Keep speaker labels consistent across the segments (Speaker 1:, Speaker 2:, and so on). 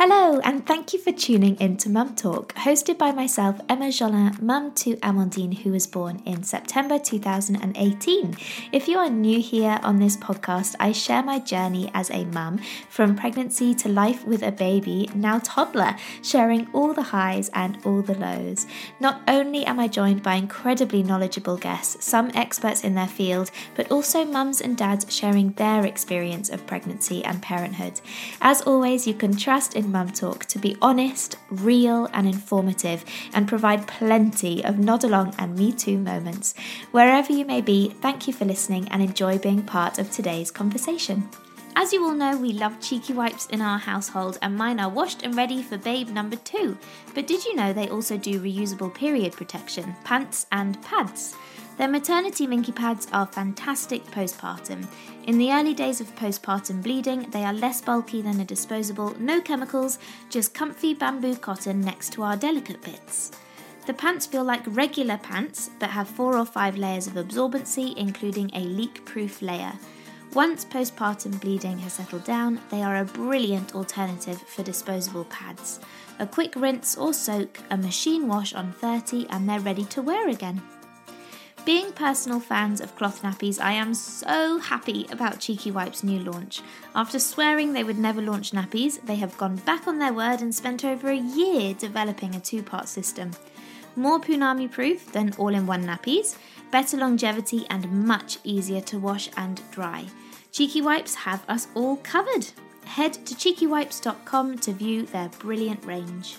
Speaker 1: Hello, and thank you for tuning in to Mum Talk, hosted by myself, Emma Jolin, mum to Amandine, who was born in September 2018. If you are new here on this podcast, I share my journey as a mum from pregnancy to life with a baby, now toddler, sharing all the highs and all the lows. Not only am I joined by incredibly knowledgeable guests, some experts in their field, but also mums and dads sharing their experience of pregnancy and parenthood. As always, you can trust in Mum Talk to be honest, real, and informative, and provide plenty of nod along and me too moments. Wherever you may be, thank you for listening and enjoy being part of today's conversation. As you all know, we love cheeky wipes in our household, and mine are washed and ready for babe number two. But did you know they also do reusable period protection, pants, and pads? Their maternity minky pads are fantastic postpartum. In the early days of postpartum bleeding, they are less bulky than a disposable, no chemicals, just comfy bamboo cotton next to our delicate bits. The pants feel like regular pants but have four or five layers of absorbency, including a leak proof layer. Once postpartum bleeding has settled down, they are a brilliant alternative for disposable pads. A quick rinse or soak, a machine wash on 30, and they're ready to wear again. Being personal fans of cloth nappies, I am so happy about Cheeky Wipe's new launch. After swearing they would never launch nappies, they have gone back on their word and spent over a year developing a two part system. More punami proof than all in one nappies, better longevity, and much easier to wash and dry. Cheeky Wipes have us all covered. Head to cheekywipes.com to view their brilliant range.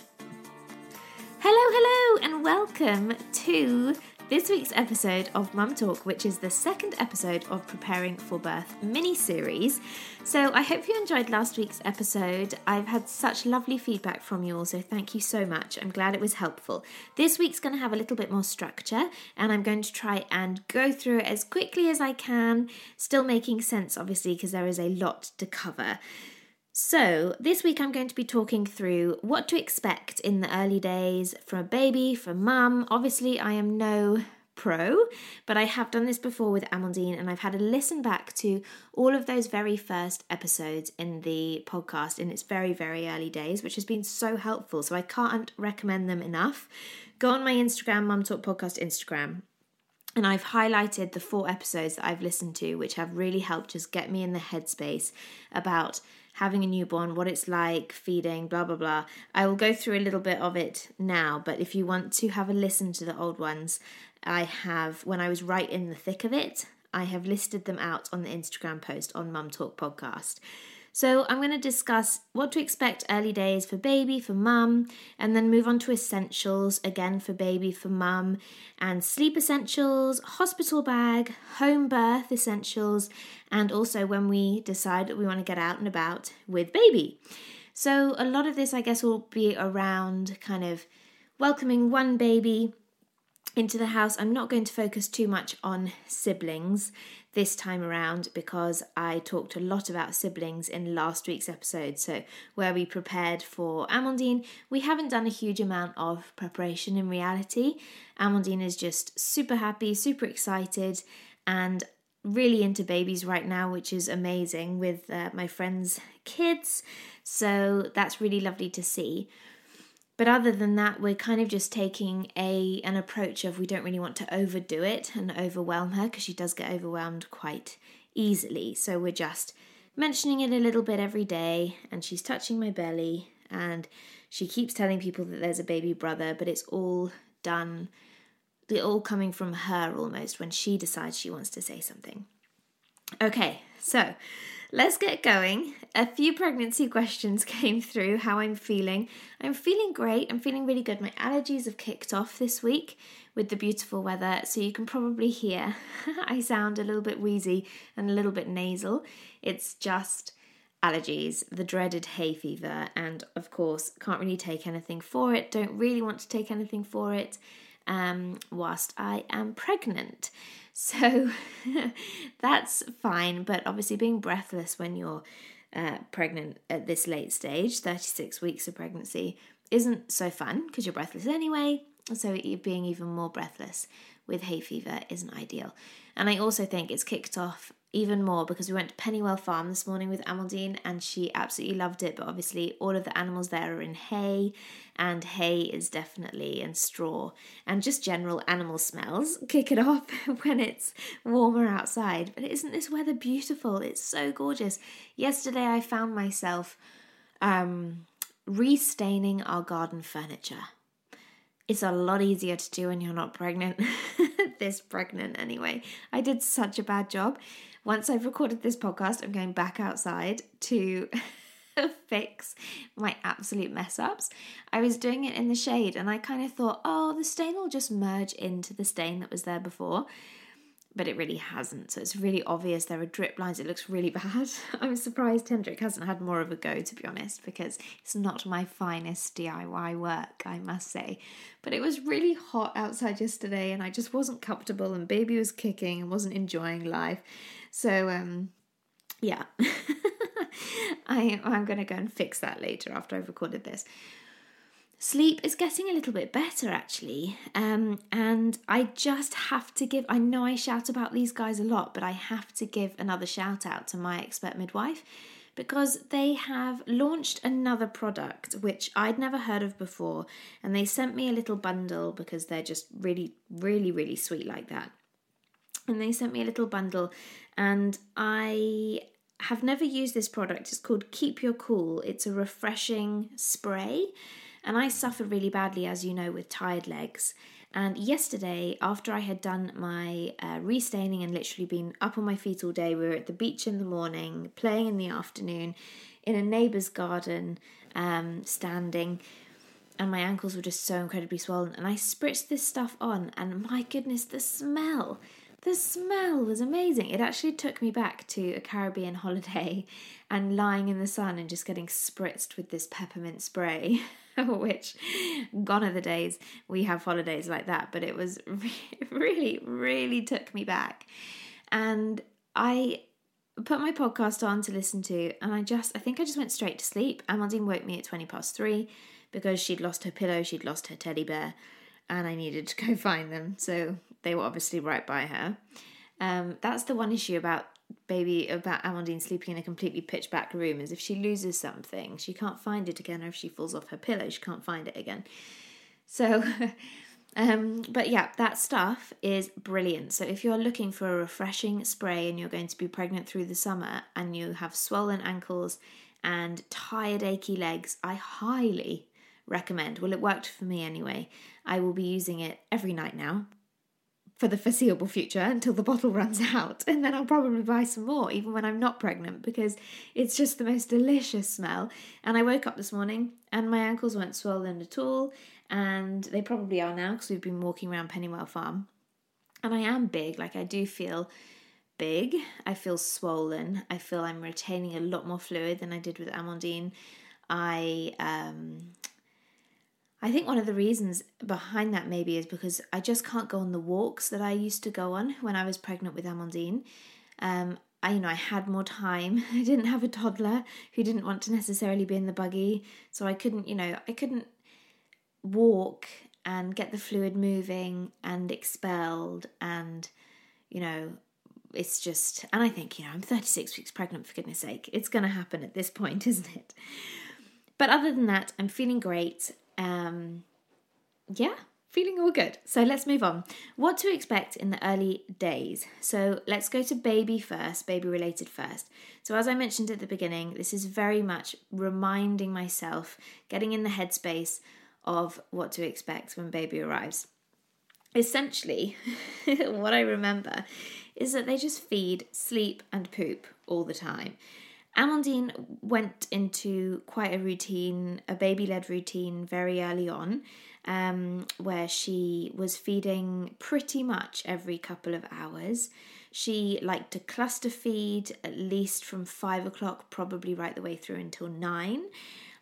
Speaker 1: Hello, hello, and welcome to this week's episode of Mum Talk, which is the second episode of Preparing for Birth mini series. So, I hope you enjoyed last week's episode. I've had such lovely feedback from you all, so thank you so much. I'm glad it was helpful. This week's going to have a little bit more structure, and I'm going to try and go through it as quickly as I can, still making sense, obviously, because there is a lot to cover. So, this week I'm going to be talking through what to expect in the early days from a baby, from mum. Obviously, I am no pro, but I have done this before with Amandine and I've had a listen back to all of those very first episodes in the podcast in its very, very early days, which has been so helpful. So, I can't recommend them enough. Go on my Instagram, Mum Talk Podcast Instagram, and I've highlighted the four episodes that I've listened to, which have really helped just get me in the headspace about having a newborn, what it's like, feeding, blah, blah, blah. I will go through a little bit of it now, but if you want to have a listen to the old ones, I have, when I was right in the thick of it, I have listed them out on the Instagram post on Mum Talk Podcast. So, I'm going to discuss what to expect early days for baby, for mum, and then move on to essentials again for baby, for mum, and sleep essentials, hospital bag, home birth essentials, and also when we decide that we want to get out and about with baby. So, a lot of this, I guess, will be around kind of welcoming one baby into the house. I'm not going to focus too much on siblings this time around because I talked a lot about siblings in last week's episode. So, where we prepared for Amandine, we haven't done a huge amount of preparation in reality. Amandine is just super happy, super excited, and really into babies right now, which is amazing with uh, my friends' kids. So, that's really lovely to see. But other than that, we're kind of just taking a an approach of we don't really want to overdo it and overwhelm her because she does get overwhelmed quite easily. So we're just mentioning it a little bit every day and she's touching my belly and she keeps telling people that there's a baby brother, but it's all done they're all coming from her almost when she decides she wants to say something. Okay, so let's get going. A few pregnancy questions came through how I'm feeling. I'm feeling great. I'm feeling really good. My allergies have kicked off this week with the beautiful weather, so you can probably hear I sound a little bit wheezy and a little bit nasal. It's just allergies, the dreaded hay fever, and of course, can't really take anything for it, don't really want to take anything for it um, whilst I am pregnant. So that's fine, but obviously, being breathless when you're uh, pregnant at this late stage, 36 weeks of pregnancy, isn't so fun because you're breathless anyway. So, being even more breathless with hay fever isn't ideal. And I also think it's kicked off even more because we went to Pennywell Farm this morning with Amandine and she absolutely loved it. But obviously, all of the animals there are in hay, and hay is definitely and straw and just general animal smells kick it off when it's warmer outside. But isn't this weather beautiful? It's so gorgeous. Yesterday, I found myself um, restaining our garden furniture. It's a lot easier to do when you're not pregnant. this pregnant, anyway. I did such a bad job once I've recorded this podcast, I'm going back outside to fix my absolute mess ups. I was doing it in the shade and I kind of thought, oh, the stain will just merge into the stain that was there before. But it really hasn't. So it's really obvious there are drip lines. It looks really bad. I'm surprised Hendrik hasn't had more of a go, to be honest, because it's not my finest DIY work, I must say. But it was really hot outside yesterday and I just wasn't comfortable, and baby was kicking and wasn't enjoying life. So um, yeah, I I'm gonna go and fix that later after I've recorded this. Sleep is getting a little bit better actually, um, and I just have to give. I know I shout about these guys a lot, but I have to give another shout out to my expert midwife because they have launched another product which I'd never heard of before, and they sent me a little bundle because they're just really, really, really sweet like that and they sent me a little bundle and I have never used this product. It's called Keep Your Cool. It's a refreshing spray and I suffer really badly as you know with tired legs. And yesterday, after I had done my uh, restaining and literally been up on my feet all day, we were at the beach in the morning, playing in the afternoon, in a neighbour's garden, um, standing, and my ankles were just so incredibly swollen. And I spritzed this stuff on, and my goodness, the smell! the smell was amazing. It actually took me back to a Caribbean holiday and lying in the sun and just getting spritzed with this peppermint spray. Which, gone are the days we have holidays like that, but it was really, really took me back. And I put my podcast on to listen to, and I just, I think I just went straight to sleep. Amandine woke me at 20 past three because she'd lost her pillow, she'd lost her teddy bear, and I needed to go find them. So they were obviously right by her. Um, that's the one issue about baby about Amandine sleeping in a completely pitch black room is if she loses something, she can't find it again, or if she falls off her pillow, she can't find it again. So, um, but yeah, that stuff is brilliant. So if you're looking for a refreshing spray and you're going to be pregnant through the summer and you have swollen ankles and tired, achy legs, I highly recommend. Well, it worked for me anyway. I will be using it every night now for the foreseeable future until the bottle runs out. And then I'll probably buy some more, even when I'm not pregnant, because it's just the most delicious smell. And I woke up this morning and my ankles weren't swollen at all. And they probably are now because we've been walking around Pennywell Farm. And I am big, like I do feel big. I feel swollen. I feel I'm retaining a lot more fluid than I did with Amandine. I um I think one of the reasons behind that maybe is because I just can't go on the walks that I used to go on when I was pregnant with Amandine. Um, I, you know, I had more time. I didn't have a toddler who didn't want to necessarily be in the buggy, so I couldn't, you know, I couldn't walk and get the fluid moving and expelled and, you know, it's just, and I think, you know, I'm 36 weeks pregnant, for goodness sake. It's going to happen at this point, isn't it? But other than that, I'm feeling great um, yeah, feeling all good. So let's move on. What to expect in the early days. So let's go to baby first, baby related first. So, as I mentioned at the beginning, this is very much reminding myself, getting in the headspace of what to expect when baby arrives. Essentially, what I remember is that they just feed, sleep, and poop all the time. Amandine went into quite a routine, a baby led routine very early on, um, where she was feeding pretty much every couple of hours. She liked to cluster feed at least from five o'clock, probably right the way through until nine.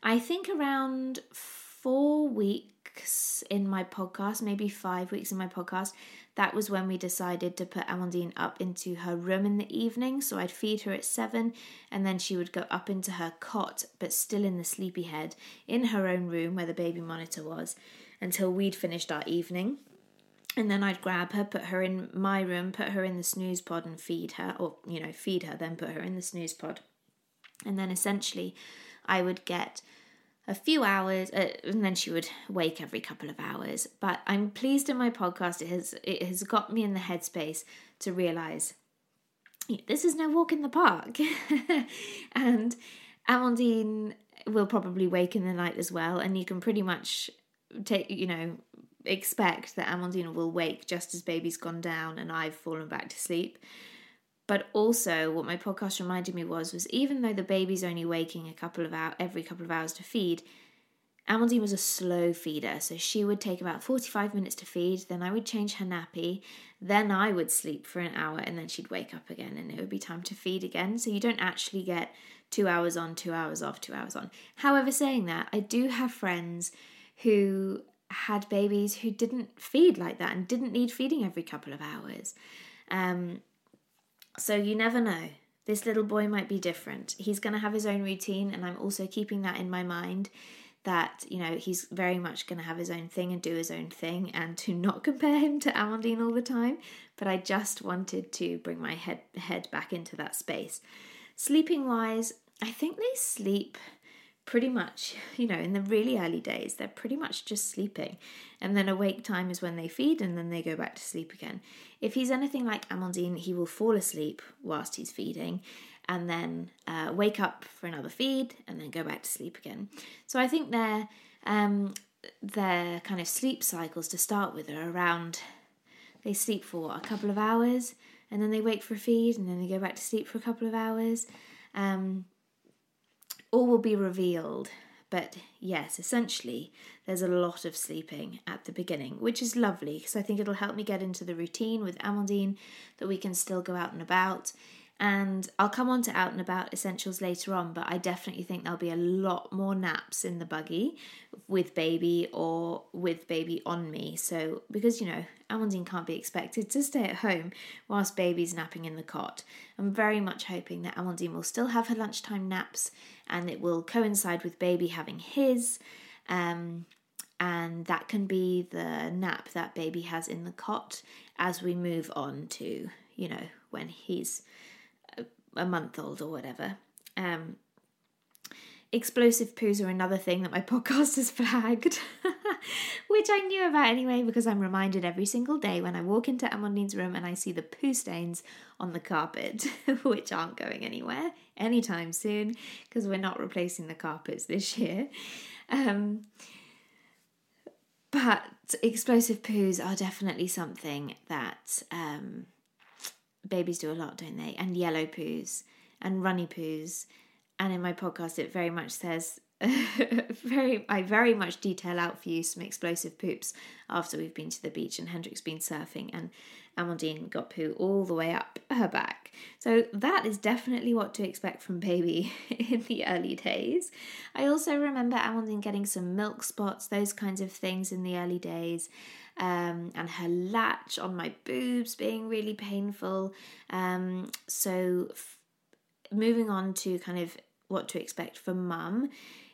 Speaker 1: I think around four weeks in my podcast, maybe five weeks in my podcast, that was when we decided to put Amandine up into her room in the evening. So I'd feed her at seven, and then she would go up into her cot, but still in the sleepy head, in her own room where the baby monitor was, until we'd finished our evening. and then I'd grab her, put her in my room, put her in the SnuzPod and feed her, or, you know, feed her, then put her in the SnuzPod. And then essentially I would get a few hours uh, and then she would wake every couple of hours. But i'm pleased in my podcast it has it has got me in the headspace to realize this is no walk in the park. And amandine will probably wake in the night as well and you can pretty much take you know expect that amandine will wake just as baby's gone down and i've fallen back to sleep but also, what my podcast reminded me was was even though the baby's only waking a couple of hours every couple of hours to feed, Amandine was a slow feeder, so she would take about 45 minutes to feed, then I would change her nappy, then I would sleep for an hour, and then she'd wake up again, and it would be time to feed again. So you don't actually get two hours on, two hours off, two hours on. However, saying that, I do have friends who had babies who didn't feed like that and didn't need feeding every couple of hours. Um, so you never know. This little boy might be different. He's going to have his own routine, and I'm also keeping that in my mind that you know he's very much going to have his own thing and do his own thing and to not compare him to Amandine all the time but I just wanted to bring my head head back into that space sleeping wise I think they sleep pretty much, you know, in the really early days, they're pretty much just sleeping. And then awake time is when they feed and then they go back to sleep again. If he's anything like Amandine, he will fall asleep whilst he's feeding and then uh, wake up for another feed and then go back to sleep again. So I think their um, their kind of sleep cycles to start with are around they sleep for a couple of hours and then they wake for a feed and then they go back to sleep for a couple of hours. Um, all will be revealed. But yes, essentially, there's a lot of sleeping at the beginning, which is lovely because I think it'll help me get into the routine with Amandine that we can still go out and about. And I'll come on to out and about essentials later on, but I definitely think there'll be a lot more naps in the buggy with baby or with baby on me. So, because you know, Amandine can't be expected to stay at home whilst baby's napping in the cot. I'm very much hoping that Amandine will still have her lunchtime naps and it will coincide with baby having his. Um, and that can be the nap that baby has in the cot as we move on to, you know, when he's a month old or whatever. Um, explosive poos are another thing that my podcast has flagged, which I knew about anyway because I'm reminded every single day when I walk into Amandine's room and I see the poo stains on the carpet, which aren't going anywhere anytime soon because we're not replacing the carpets this year. Um, but explosive poos are definitely something that um, babies do a lot, don't they? And yellow poos and runny poos. And in my podcast, it very much says, very, I very much detail out for you some explosive poops after we've been to the beach and Hendrik's been surfing and Amandine got poo all the way up her back. So that is definitely what to expect from baby in the early days. I also remember Amandine getting some milk spots, those kinds of things in the early days um, and her latch on my boobs being really painful. Um, so, f- moving on to kind of what to expect for mum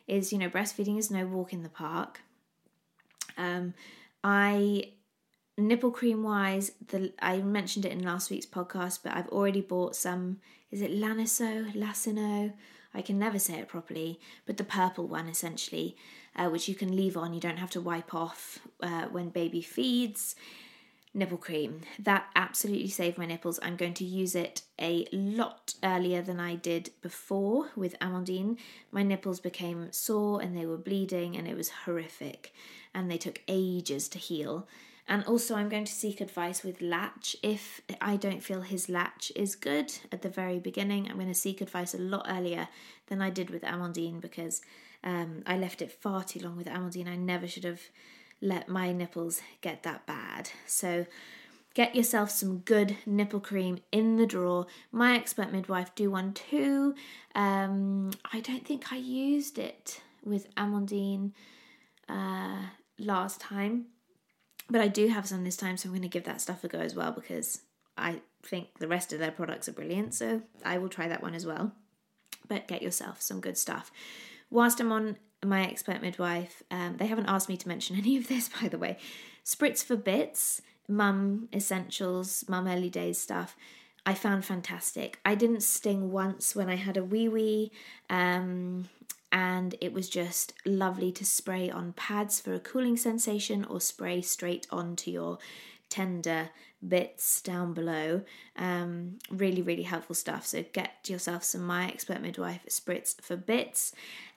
Speaker 1: is, you know, breastfeeding is no walk in the park. Um, I nipple cream wise, the I mentioned it in last week's podcast, but I've already bought some. Is it Laniso, Lacino? I can never say it properly, but the purple one essentially uh, which you can leave on. You don't have to wipe off uh, when baby feeds. Nipple cream. That absolutely saved my nipples. I'm going to use it a lot earlier than I did before with Amandine. My nipples became sore and they were bleeding and it was horrific. And they took ages to heal. And also, I'm going to seek advice with Latch. If I don't feel his latch is good at the very beginning, I'm going to seek advice a lot earlier than I did with Amandine because um, I left it far too long with Amandine. I never should have let my nipples get that bad. So get yourself some good nipple cream in the drawer. My expert midwife do one too. Um, I don't think I used it with Amandine uh, last time, but I do have some this time, so I'm going to give that stuff a go as well because I think the rest of their products are brilliant. So I will try that one as well. But get yourself some good stuff whilst I'm on my expert midwife, um, they haven't asked me to mention any of this, by the way. Spritz for Bits mum essentials, mum early days stuff. I found fantastic. I didn't sting once when I had a wee wee, um, and it was just lovely to spray on pads for a cooling sensation or spray straight onto your tender bits down below. Um, really, really helpful stuff. So get yourself some My Expert Midwife spritz for bits.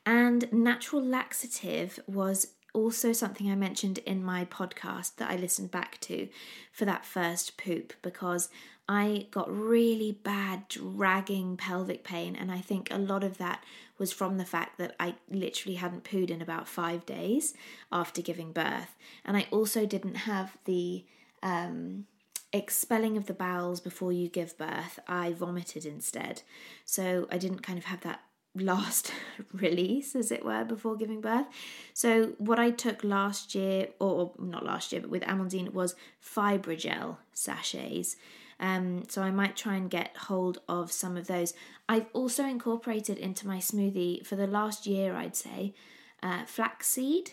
Speaker 1: And natural laxative was also something I mentioned in my podcast that I listened back to for that first poop because I got really bad dragging pelvic pain, and I think a lot of that was from the fact that I literally hadn't pooed in about five days after giving birth, and I also didn't have the um, expelling of the bowels before you give birth. I vomited instead, so I didn't kind of have that last release, as it were, before giving birth. So, what I took last year, or not last year, but with Amandine, was Fybogel sachets. Um, so I might try and get hold of some of those. I've also incorporated into my smoothie for the last year, I'd say, uh, flaxseed,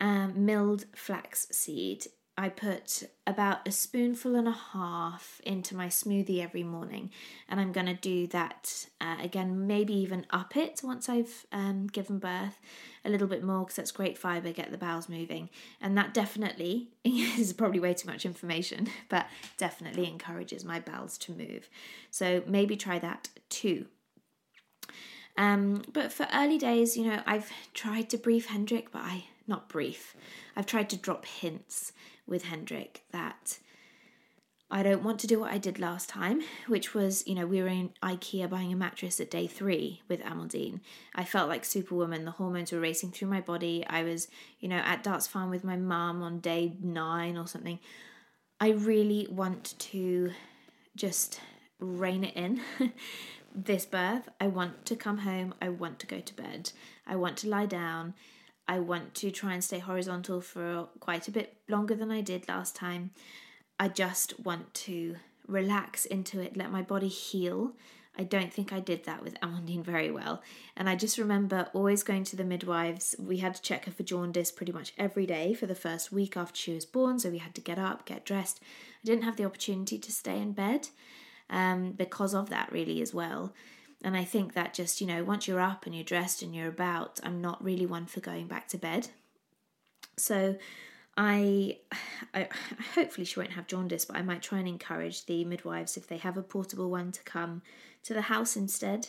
Speaker 1: um, milled flaxseed. I put about a spoonful and a half into my smoothie every morning, and I'm going to do that uh, again, maybe even up it once I've um, given birth a little bit more because that's great fiber, get the bowels moving, and that definitely is probably way too much information, but definitely encourages my bowels to move. So maybe try that too. Um, but for early days, you know, I've tried to brief Hendrik, but I not brief. I've tried to drop hints with Hendrik that I don't want to do what I did last time, which was, you know, we were in IKEA buying a mattress at day three with Amandine. I felt like Superwoman. The hormones were racing through my body. I was, you know, at Darts Farm with my mum on day nine or something. I really want to just rein it in. this birth, I want to come home. I want to go to bed. I want to lie down. I want to try and stay horizontal for quite a bit longer than I did last time. I just want to relax into it, let my body heal. I don't think I did that with Amandine very well. And I just remember always going to the midwives. We had to check her for jaundice pretty much every day for the first week after she was born. So we had to get up, get dressed. I didn't have the opportunity to stay in bed um, because of that, really, as well. And I think that just, you know, once you're up and you're dressed and you're about, I'm not really one for going back to bed. So I, I hopefully she won't have jaundice, but I might try and encourage the midwives if they have a portable one to come to the house instead.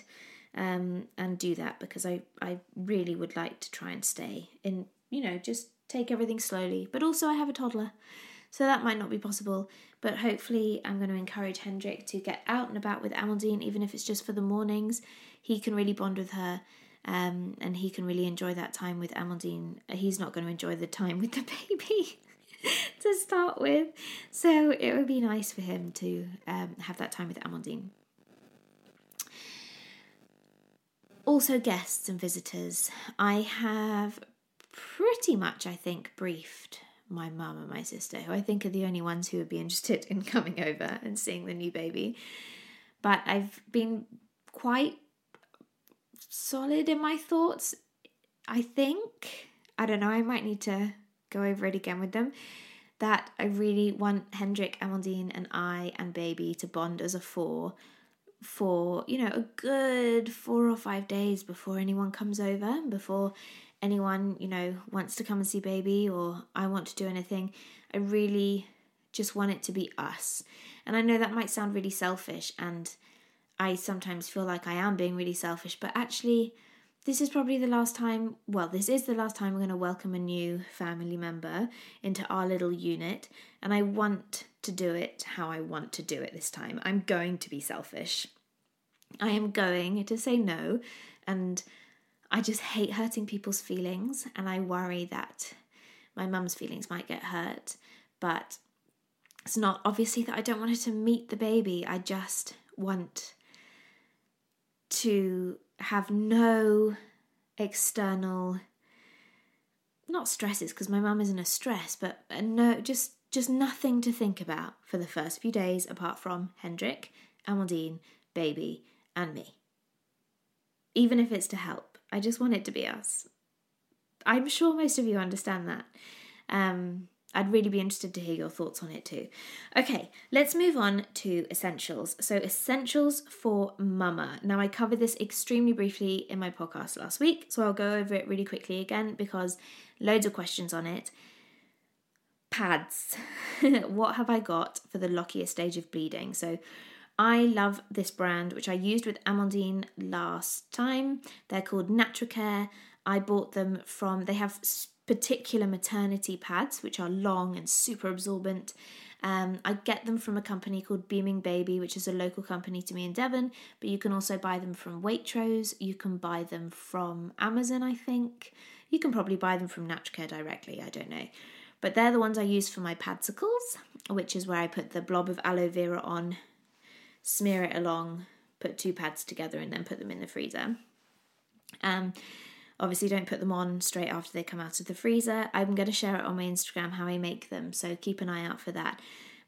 Speaker 1: Um, and do that because I, I really would like to try and stay in, you know, just take everything slowly. But also, I have a toddler, so that might not be possible. But hopefully, I'm going to encourage Hendrik to get out and about with Amandine, even if it's just for the mornings. He can really bond with her. Um, and he can really enjoy that time with Amandine. He's not going to enjoy the time with the baby to start with, so it would be nice for him to um, have that time with Amandine. Also, guests and visitors. I have pretty much, I think, briefed my mum and my sister, who I think are the only ones who would be interested in coming over and seeing the new baby. But I've been quite solid in my thoughts. I think, I don't know, I might need to go over it again with them. That I really want Hendrik, Amandine, and I and baby to bond as a four for, you know, a good four or five days before anyone comes over, before anyone, you know, wants to come and see baby or I want to do anything. I really just want it to be us. And I know that might sound really selfish and I sometimes feel like I am being really selfish, but actually this is probably the last time, well, this is the last time we're going to welcome a new family member into our little unit, and I want to do it how I want to do it this time. I'm going to be selfish. I am going to say no and I just hate hurting people's feelings and I worry that my mum's feelings might get hurt. But it's not obviously that I don't want her to meet the baby. I just want to have no external not stresses because my mum isn't a stress but no just just nothing to think about for the first few days apart from Hendrik, Amandine, baby and me. Even if it's to help I just want it to be us. I'm sure most of you understand that. Um, I'd really be interested to hear your thoughts on it too. Okay, let's move on to essentials. So, essentials for mama. Now, I covered this extremely briefly in my podcast last week, so I'll go over it really quickly again because loads of questions on it. Pads. what have I got for the lochia stage of bleeding? So, I love this brand, which I used with Amandine last time. They're called Natracare. I bought them from, they have particular maternity pads, which are long and super absorbent. Um, I get them from a company called Beaming Baby, which is a local company to me in Devon, but you can also buy them from Waitrose. You can buy them from Amazon, I think. You can probably buy them from Natracare directly, I don't know. But they're the ones I use for my padsicles, which is where I put the blob of aloe vera on, smear it along, put two pads together, and then put them in the freezer. Um, Obviously, don't put them on straight after they come out of the freezer. I'm going to share it on my Instagram how I make them, so keep an eye out for that.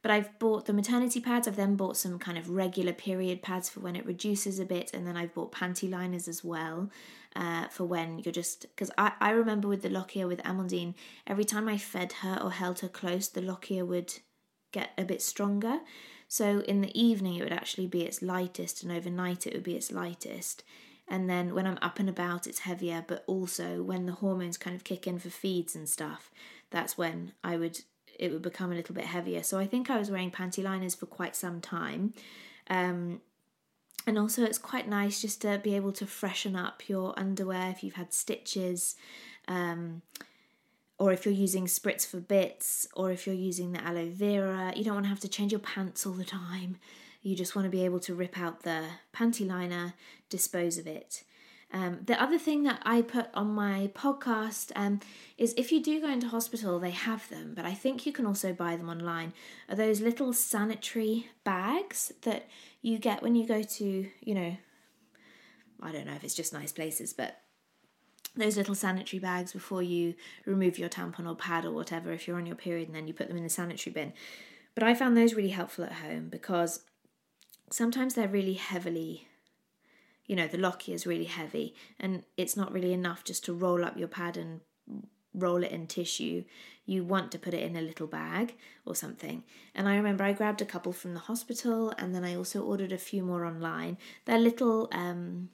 Speaker 1: But I've bought the maternity pads, I've then bought some kind of regular period pads for when it reduces a bit, and then I've bought panty liners as well uh, for when you're just. Because I, I remember with the lochia with Amandine, every time I fed her or held her close, the lochia would get a bit stronger. So in the evening, it would actually be its lightest, and overnight, it would be its lightest and then when I'm up and about, it's heavier. But also when the hormones kind of kick in for feeds and stuff, that's when I would it would become a little bit heavier. So I think I was wearing panty liners for quite some time. Um, and also, it's quite nice just to be able to freshen up your underwear if you've had stitches, um, or if you're using spritz for bits, or if you're using the aloe vera. You don't want to have to change your pants all the time. You just want to be able to rip out the panty liner, dispose of it. Um, the other thing that I put on my podcast um, is if you do go into hospital, they have them, but I think you can also buy them online. Are those little sanitary bags that you get when you go to, you know, I don't know if it's just nice places, but those little sanitary bags before you remove your tampon or pad or whatever if you're on your period and then you put them in the sanitary bin. But I found those really helpful at home because sometimes they're really heavily you know the lochia is really heavy and it's not really enough just to roll up your pad and roll it in tissue. You want to put it in a little bag or something. And i remember i grabbed a couple from the hospital and then i also ordered a few more online. They're little um,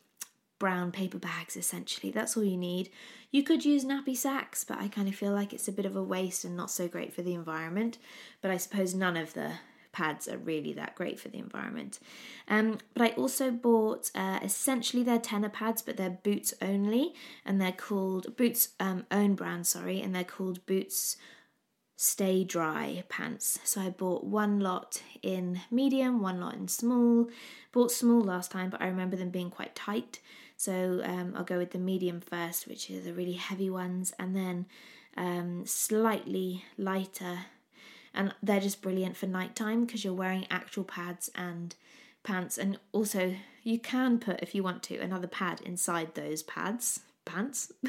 Speaker 1: brown paper bags essentially that's all you need you could use nappy sacks but i kind of feel like it's a bit of a waste and not so great for the environment but i suppose none of the pads are really that great for the environment. Um, but I also bought uh, essentially they're Tena pads, but they're Boots only, and they're called Boots um, own brand, sorry, and they're called Boots Stay Dry pants. So I bought one lot in medium, one lot in small. Bought small last time, but I remember them being quite tight. So um, I'll go with the medium first, which are the really heavy ones, and then um, slightly lighter. And they're just brilliant for nighttime because you're wearing actual pads and pants. And also you can put if you want to another pad inside those pads pants.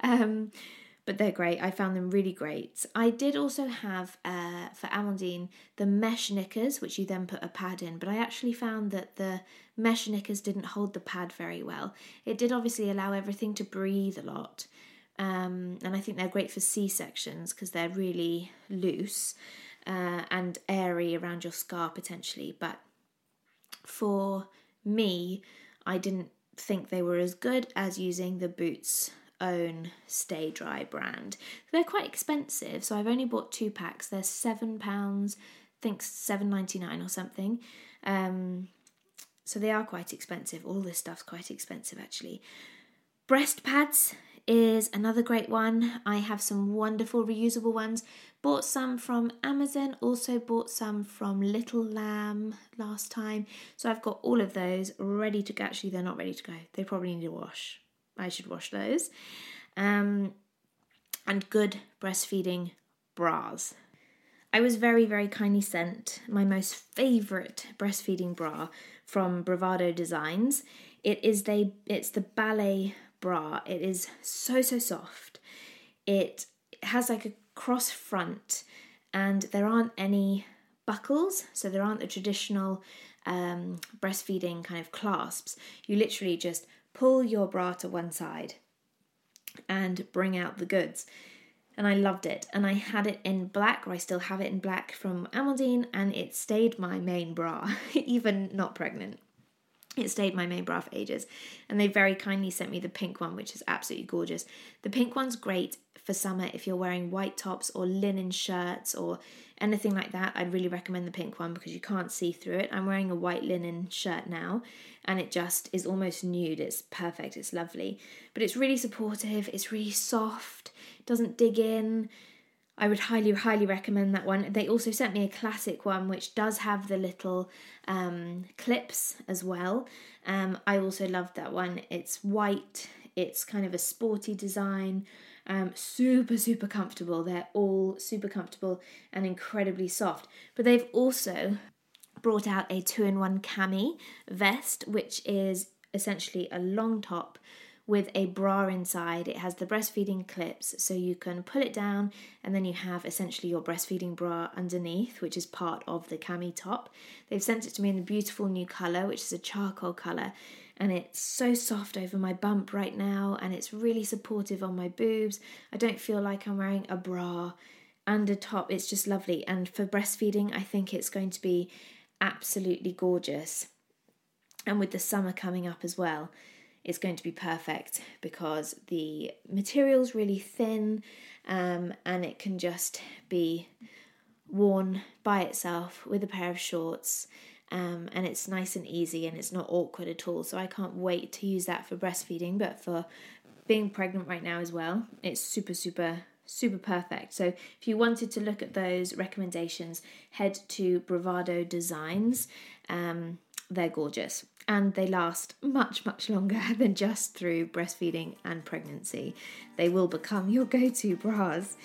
Speaker 1: Um, but they're great i found them really great i did also have uh, for amandine the mesh knickers which you then put a pad in but i actually found that the mesh knickers didn't hold the pad very well it did obviously allow everything to breathe a lot um, and I think they're great for C sections because they're really loose uh, and airy around your scar potentially. But for me, I didn't think they were as good as using the Boots own Stay Dry brand. They're quite expensive, so I've only bought two packs. They're seven pounds, I think seven ninety nine or something. Um, so they are quite expensive. All this stuff's quite expensive actually. Breast pads is another great one. I have some wonderful reusable ones. Bought some from Amazon, also bought some from Little Lamb last time. So I've got all of those ready to go. Actually, they're not ready to go. They probably need a wash. I should wash those. Um, and good breastfeeding bras. I was very, very kindly sent my most favourite breastfeeding bra from Bravado Designs. It is they it's the ballet bra. It is so, so soft. It has like a cross front, and there aren't any buckles, so there aren't the traditional um, breastfeeding kind of clasps. You literally just pull your bra to one side and bring out the goods. and I loved it. And I had it in black, or I still have it in black from Amandine, and it stayed my main bra, even not pregnant. It stayed my main bra for ages. And they very kindly sent me the pink one, which is absolutely gorgeous. The pink one's great for summer if you're wearing white tops or linen shirts or anything like that. I'd really recommend the pink one because you can't see through it. I'm wearing a white linen shirt now and it just is almost nude. It's perfect, it's lovely. But it's really supportive, it's really soft, doesn't dig in. I would highly, highly recommend that one. They also sent me a classic one which does have the little um, clips as well. Um, I also loved that one. It's white, it's kind of a sporty design, um, super, super comfortable. They're all super comfortable and incredibly soft. But they've also brought out a two in one cami vest, which is essentially a long top with a bra inside. It has the breastfeeding clips, so you can pull it down and then you have essentially your breastfeeding bra underneath, which is part of the cami top. They've sent it to me in the beautiful new colour, which is a charcoal colour, and it's so soft over my bump right now, and it's really supportive on my boobs. I don't feel like I'm wearing a bra and a top, it's just lovely. And for breastfeeding, I think it's going to be absolutely gorgeous. And with the summer coming up as well, it's going to be perfect because the material's really thin um, and it can just be worn by itself with a pair of shorts. Um, and it's nice and easy and it's not awkward at all. So I can't wait to use that for breastfeeding, but for being pregnant right now as well, it's super, super, super perfect. So if you wanted to look at those recommendations, head to Bravado Designs. Um, they're gorgeous and they last much, much longer than just through breastfeeding and pregnancy. They will become your go to bras.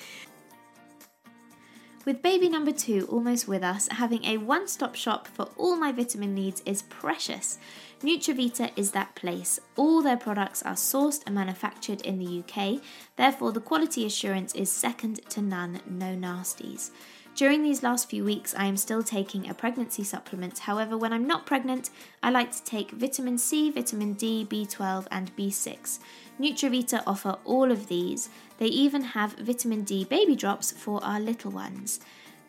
Speaker 1: With baby number two almost with us, having a one stop shop for all my vitamin needs is precious. Nutravita is that place. All their products are sourced and manufactured in the UK, therefore, the quality assurance is second to none, no nasties. During these last few weeks, I am still taking a pregnancy supplement. However, when I'm not pregnant, I like to take vitamin C, vitamin D, B12, and B6. Nutravita offer all of these. They even have vitamin D baby drops for our little ones.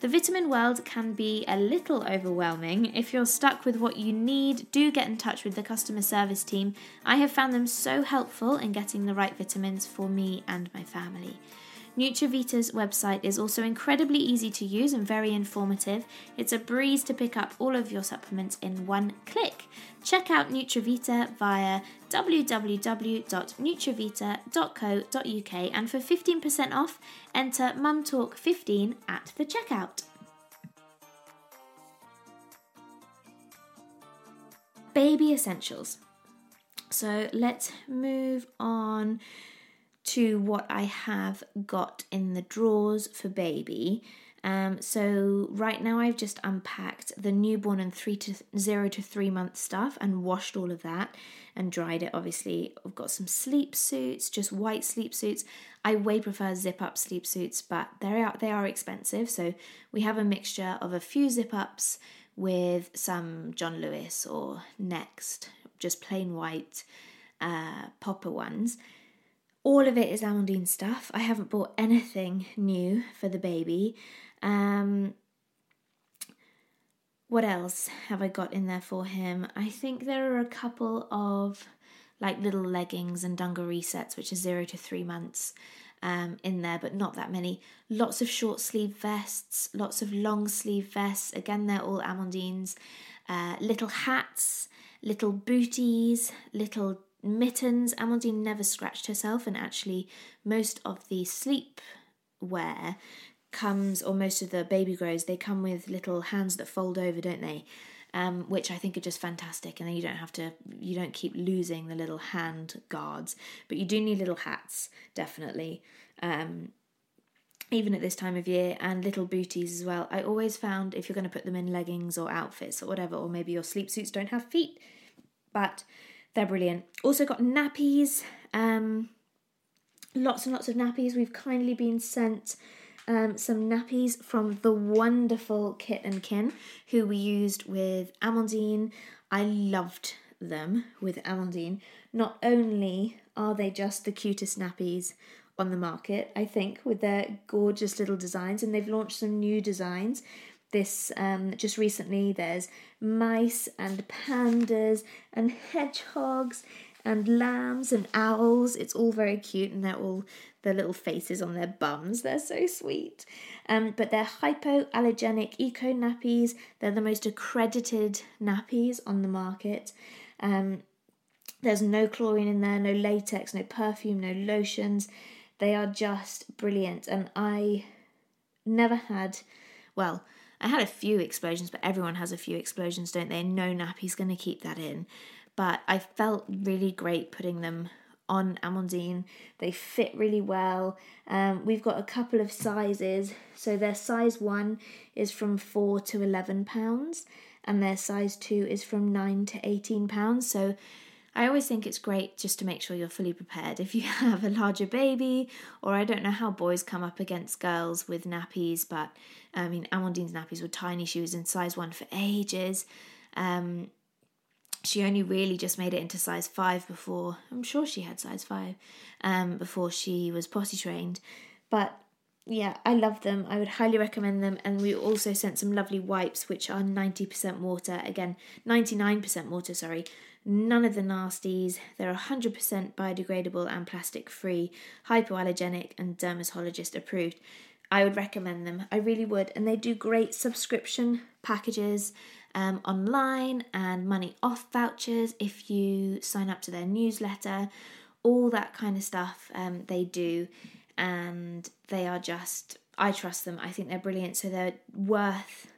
Speaker 1: The vitamin world can be a little overwhelming. If you're stuck with what you need, do get in touch with the customer service team. I have found them so helpful in getting the right vitamins for me and my family. Nutravita's website is also incredibly easy to use and very informative. It's a breeze to pick up all of your supplements in one click. Check out Nutravita via www.nutravita.co.uk and for 15% off, enter MumTalk15 at the checkout. Baby essentials. So let's move on to what I have got in the drawers for baby. Um, so right now I've just unpacked the newborn and three to zero to three month stuff and washed all of that and dried it. Obviously, I've got some sleep suits, just white sleep suits. I way prefer zip up sleep suits, but they are they are expensive. So we have a mixture of a few zip ups with some John Lewis or Next, just plain white uh, popper ones all of it is Amandine stuff. I haven't bought anything new for the baby. Um, what else have I got in there for him? I think there are a couple of like little leggings and dungaree sets, which are zero to three months um, in there, but not that many. Lots of short sleeve vests, lots of long sleeve vests. Again, they're all Amandines. Uh, little hats, little booties, little mittens. Amandine never scratched herself, and actually, most of the sleep wear comes, or most of the baby grows, they come with little hands that fold over, don't they? Um, which I think are just fantastic, and then you don't have to, you don't keep losing the little hand guards, but you do need little hats, definitely. Um, even at this time of year, and little booties as well. I always found if you're going to put them in leggings or outfits or whatever, or maybe your sleep suits don't have feet, but they're brilliant. Also got nappies, um, lots and lots of nappies. We've kindly been sent um, some nappies from the wonderful Kit and Kin, who we used with Amandine. I loved them with Amandine. Not only are they just the cutest nappies on the market, I think, with their gorgeous little designs, and they've launched some new designs. This um, just recently, there's mice and pandas and hedgehogs and lambs and owls. It's all very cute, and they're all the little faces on their bums. They're so sweet. Um, but they're hypoallergenic eco nappies. They're the most accredited nappies on the market. Um, there's no chlorine in there, no latex, no perfume, no lotions. They are just brilliant. And I never had, well, I had a few explosions, but everyone has a few explosions, don't they? No nappy's going to keep that in. But I felt really great putting them on Amandine. They fit really well. Um, we've got a couple of sizes. So their size one is from four to eleven pounds, and their size two is from nine to eighteen pounds. So I always think it's great just to make sure you're fully prepared. If you have a larger baby, or I don't know how boys come up against girls with nappies, but I mean, Amandine's nappies were tiny. She was in size one for ages. Um, she only really just made it into size five before, I'm sure she had size five, um, before she was potty trained. But yeah, I love them. I would highly recommend them. And we also sent some lovely wipes, which are 90% water. Again, 99% water, sorry. None of the nasties. They're 100% biodegradable and plastic free, hypoallergenic, and dermatologist approved. I would recommend them. I really would. And they do great subscription packages um, online and money off vouchers if you sign up to their newsletter. All that kind of stuff um, they do and they are just I trust them. I think they're brilliant, so they're worth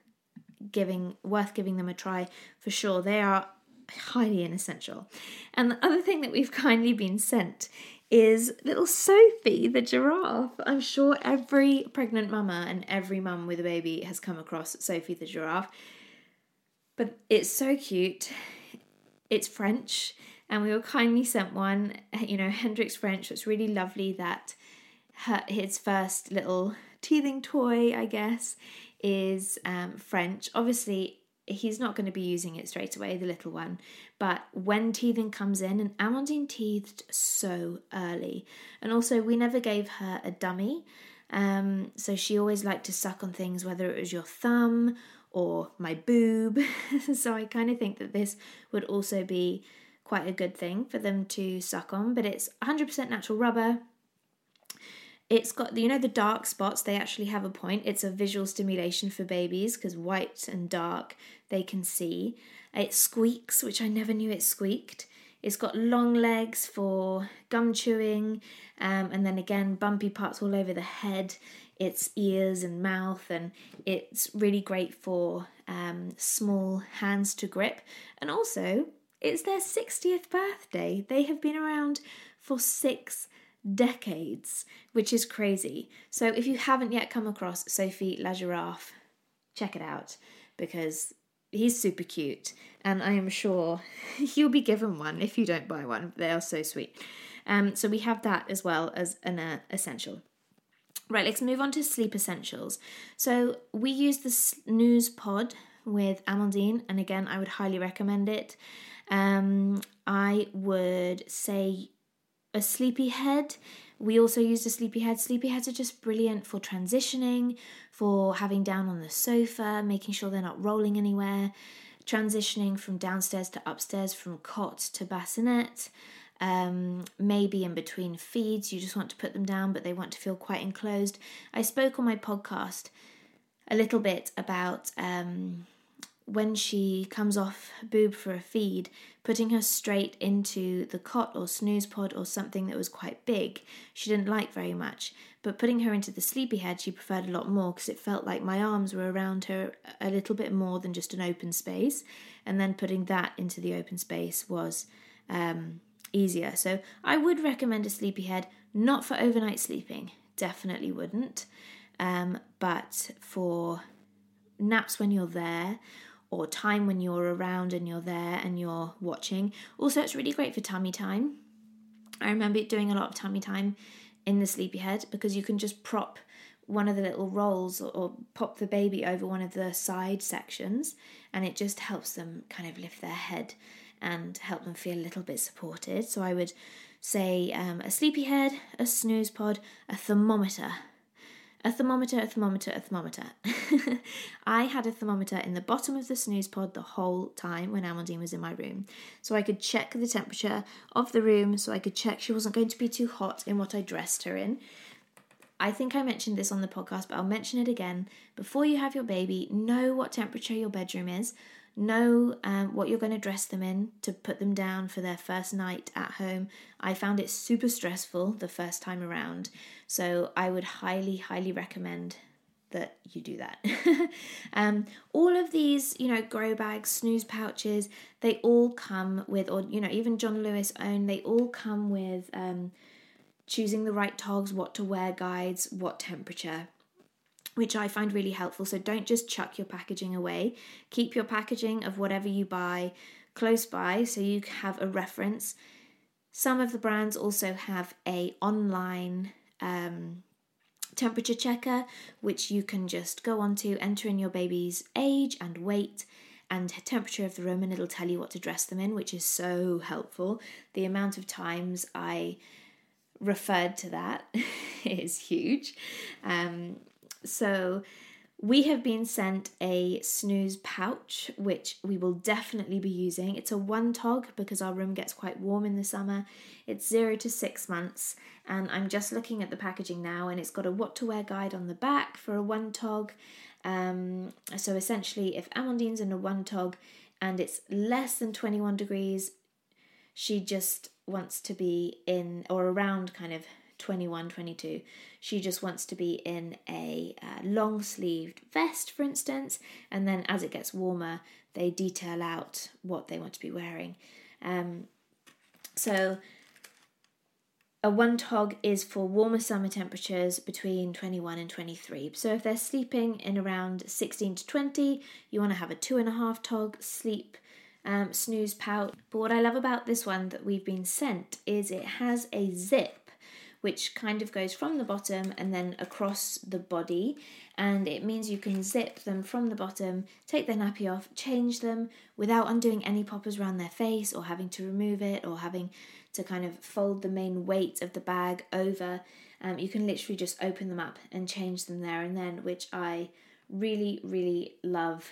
Speaker 1: giving worth giving them a try for sure. They are highly inessential. And the other thing that we've kindly been sent is little Sophie the giraffe. I'm sure every pregnant mama and every mum with a baby has come across Sophie the giraffe. But it's so cute. It's French, and we were kindly sent one. You know, Hendrik's French. It's really lovely that her, his first little teething toy, I guess, is um, French. Obviously, he's not going to be using it straight away, the little one. But when teething comes in, and Amandine teethed so early, and also we never gave her a dummy. Um, so she always liked to suck on things, whether it was your thumb or my boob. so I kind of think that this would also be quite a good thing for them to suck on. But it's 100% natural rubber, it's got, you know, the dark spots, they actually have a point. It's a visual stimulation for babies because white and dark they can see. It squeaks, which I never knew it squeaked. It's got long legs for gum chewing, um, and then again, bumpy parts all over the head, its ears and mouth, and it's really great for um, small hands to grip. And also, it's their 60th birthday. They have been around for six decades, which is crazy. So if you haven't yet come across Sophie La Giraffe, check it out because he's super cute and I am sure you'll be given one if you don't buy one. They are so sweet. Um, so we have that as well as an uh, essential. Right, let's move on to sleep essentials. So we use the SnuzPod with Amandine, and again, I would highly recommend it. Um, I would say a sleepy head. We also used a sleepy head. Sleepy heads are just brilliant for transitioning, for having down on the sofa, making sure they're not rolling anywhere, transitioning from downstairs to upstairs, from cot to bassinet. Um, maybe in between feeds, you just want to put them down, but they want to feel quite enclosed. I spoke on my podcast a little bit about um, when she comes off boob for a feed, putting her straight into the cot or SnuzPod or something that was quite big, she didn't like very much. But putting her into the sleepy head, she preferred a lot more because it felt like my arms were around her a little bit more than just an open space. And then putting that into the open space was um, easier. So I would recommend a sleepy head, not for overnight sleeping, definitely wouldn't. Um, but for naps when you're there or time when you're around and you're there and you're watching. Also, it's really great for tummy time. I remember doing a lot of tummy time in the sleepy head because you can just prop one of the little rolls or, pop the baby over one of the side sections and it just helps them kind of lift their head and help them feel a little bit supported. So I would say um, a sleepy head, a SnuzPod, a thermometer. A thermometer, a thermometer, a thermometer. I had a thermometer in the bottom of the SnuzPod the whole time when Amandine was in my room. So I could check the temperature of the room, so I could check she wasn't going to be too hot in what I dressed her in. I think I mentioned this on the podcast, but I'll mention it again. Before you have your baby, know what temperature your bedroom is. Know um, what you're going to dress them in to put them down for their first night at home. I found it super stressful the first time around, so I would highly, highly recommend that you do that. um, all of these, you know, grow bags, SnuzPouches, they all come with, or you know, even John Lewis own, they all come with um, choosing the right togs, what to wear guides, what temperature which I find really helpful. So don't just chuck your packaging away. Keep your packaging of whatever you buy close by so you have a reference. Some of the brands also have a online um, temperature checker, which you can just go onto, enter in your baby's age and weight and temperature of the room, and it'll tell you what to dress them in, which is so helpful. The amount of times I referred to that is huge. Um, so we have been sent a SnuzPouch, which we will definitely be using. It's a one tog because our room gets quite warm in the summer. It's zero to six months, and I'm just looking at the packaging now, and it's got a what to wear guide on the back for a one tog. Um, so essentially, if Amandine's in a one tog and it's less than 21 degrees, she just wants to be in or around kind of 21, 22. She just wants to be in a uh, long sleeved vest, for instance, and then as it gets warmer, they detail out what they want to be wearing. Um, so, a one tog is for warmer summer temperatures between 21 and 23. So, if they're sleeping in around 16 to 20, you want to have a two and a half tog sleep um, SnuzPouch. But what I love about this one that we've been sent is it has a zip which kind of goes from the bottom and then across the body. And it means you can zip them from the bottom, take their nappy off, change them without undoing any poppers around their face or having to remove it or having to kind of fold the main weight of the bag over. Um, you can literally just open them up and change them there and then, which I really, really love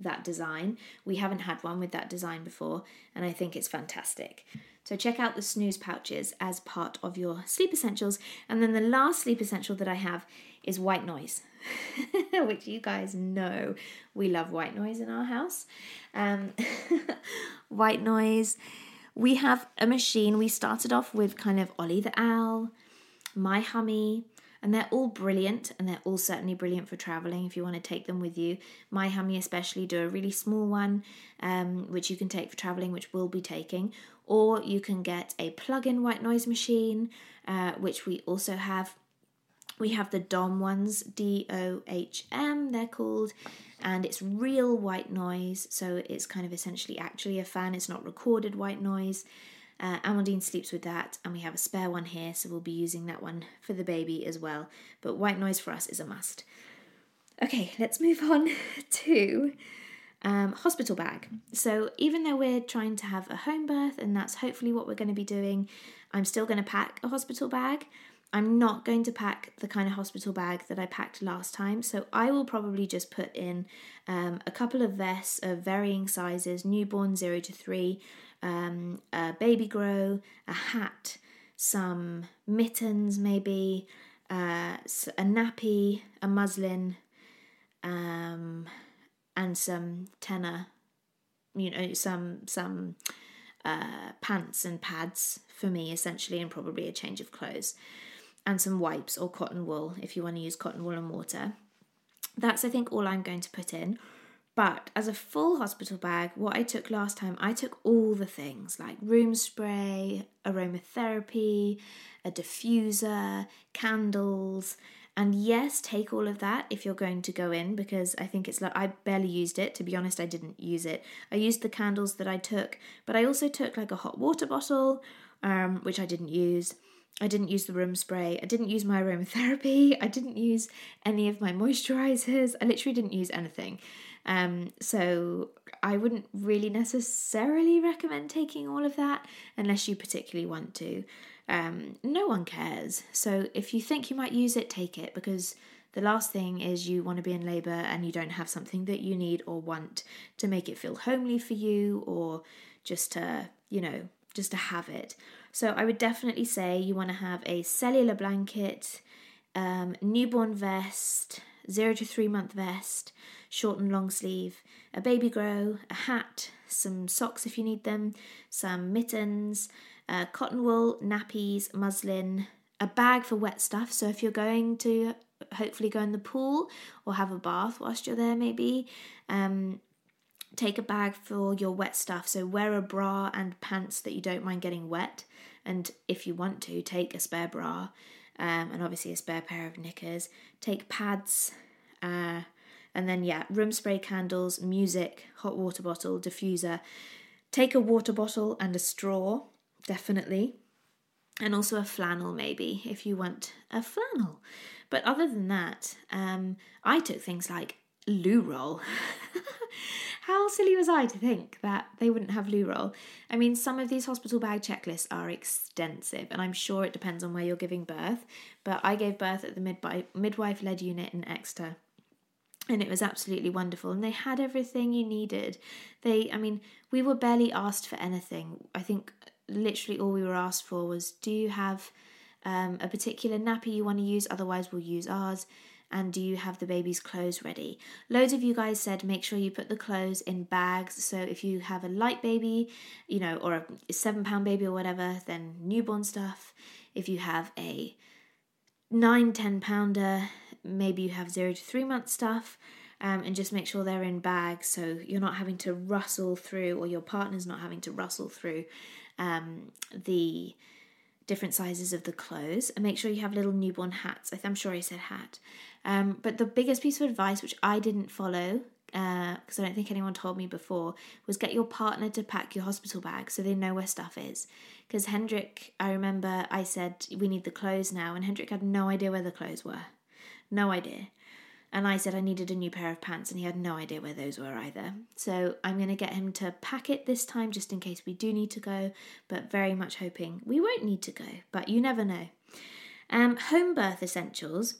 Speaker 1: that design. We haven't had one with that design before, and I think it's fantastic. So check out the SnuzPouches as part of your sleep essentials. And then the last sleep essential that I have is white noise, which you guys know we love white noise in our house. Um, white noise. We have a machine. We started off with kind of Ollie the Owl, My Hummy, and they're all brilliant and they're all certainly brilliant for traveling if you want to take them with you. My hummy especially do a really small one um, which you can take for traveling which we'll be taking. Or you can get a plug-in white noise machine uh, which we also have. We have the Dohm ones d-o-h-m they're called and it's real white noise so it's kind of essentially actually a fan it's not recorded white noise uh, Amandine sleeps with that, and we have a spare one here, so we'll be using that one for the baby as well. But white noise for us is a must. Okay, let's move on to um, hospital bag. So, even though we're trying to have a home birth, and that's hopefully what we're going to be doing, I'm still going to pack a hospital bag. I'm not going to pack the kind of hospital bag that I packed last time, so I will probably just put in um, a couple of vests of varying sizes, newborn 0 to 3, um, a baby grow, a hat, some mittens, maybe uh, a nappy, a muslin, um, and some Tena, you know, some some uh, pants and pads for me essentially, and probably a change of clothes, and some wipes or cotton wool if you want to use cotton wool and water. That's I think all I'm going to put in. But as a full hospital bag, what I took last time, I took all the things like room spray, aromatherapy, a diffuser, candles, and yes, take all of that if you're going to go in because I think it's like I barely used it. To be honest, I didn't use it. I used the candles that I took, but I also took like a hot water bottle, um, which I didn't use. I didn't use the room spray. I didn't use my aromatherapy. I didn't use any of my moisturizers. I literally didn't use anything. Um, so I wouldn't really necessarily recommend taking all of that unless you particularly want to. Um, no one cares. So if you think you might use it, take it because the last thing is you want to be in labour and you don't have something that you need or want to make it feel homely for you or just to, you know, just to have it. So I would definitely say you want to have a cellular blanket, um, newborn vest, zero to three month vest, short and long sleeve, a baby grow, a hat, some socks if you need them, some mittens, uh, cotton wool, nappies, muslin, a bag for wet stuff. So if you're going to hopefully go in the pool or have a bath whilst you're there, maybe. Um, take a bag for your wet stuff. So wear a bra and pants that you don't mind getting wet. And if you want to, take a spare bra um, and obviously a spare pair of knickers. Take pads. Uh, and then, yeah, room spray candles, music, hot water bottle, diffuser. Take a water bottle and a straw, definitely. And also a flannel, maybe, if you want a flannel. But other than that, um, I took things like loo roll. How silly was I to think that they wouldn't have loo roll? I mean, some of these hospital bag checklists are extensive, and I'm sure it depends on where you're giving birth. But I gave birth at the midwife led unit in Exeter and it was absolutely wonderful and they had everything you needed they i mean we were barely asked for anything i think literally all we were asked for was do you have um, a particular nappy you want to use, otherwise, we'll use ours. And do you have the baby's clothes ready? Loads of you guys said make sure you put the clothes in bags. So if you have a light baby, you know, or a seven pound baby or whatever, then newborn stuff. If you have a nine, ten pounder, maybe you have zero to three month stuff. Um, and just make sure they're in bags so you're not having to rustle through, or your partner's not having to rustle through um, the different sizes of the clothes and make sure you have little newborn hats. I'm sure I said hat. Um, but the biggest piece of advice, which I didn't follow, because uh, I don't think anyone told me before, was get your partner to pack your hospital bag so they know where stuff is. Because Hendrik, I remember I said, we need the clothes now, and Hendrik had no idea where the clothes were. No idea. And I said I needed a new pair of pants, and he had no idea where those were either. So I'm going to get him to pack it this time just in case we do need to go, but very much hoping we won't need to go, but you never know. Um, home birth essentials.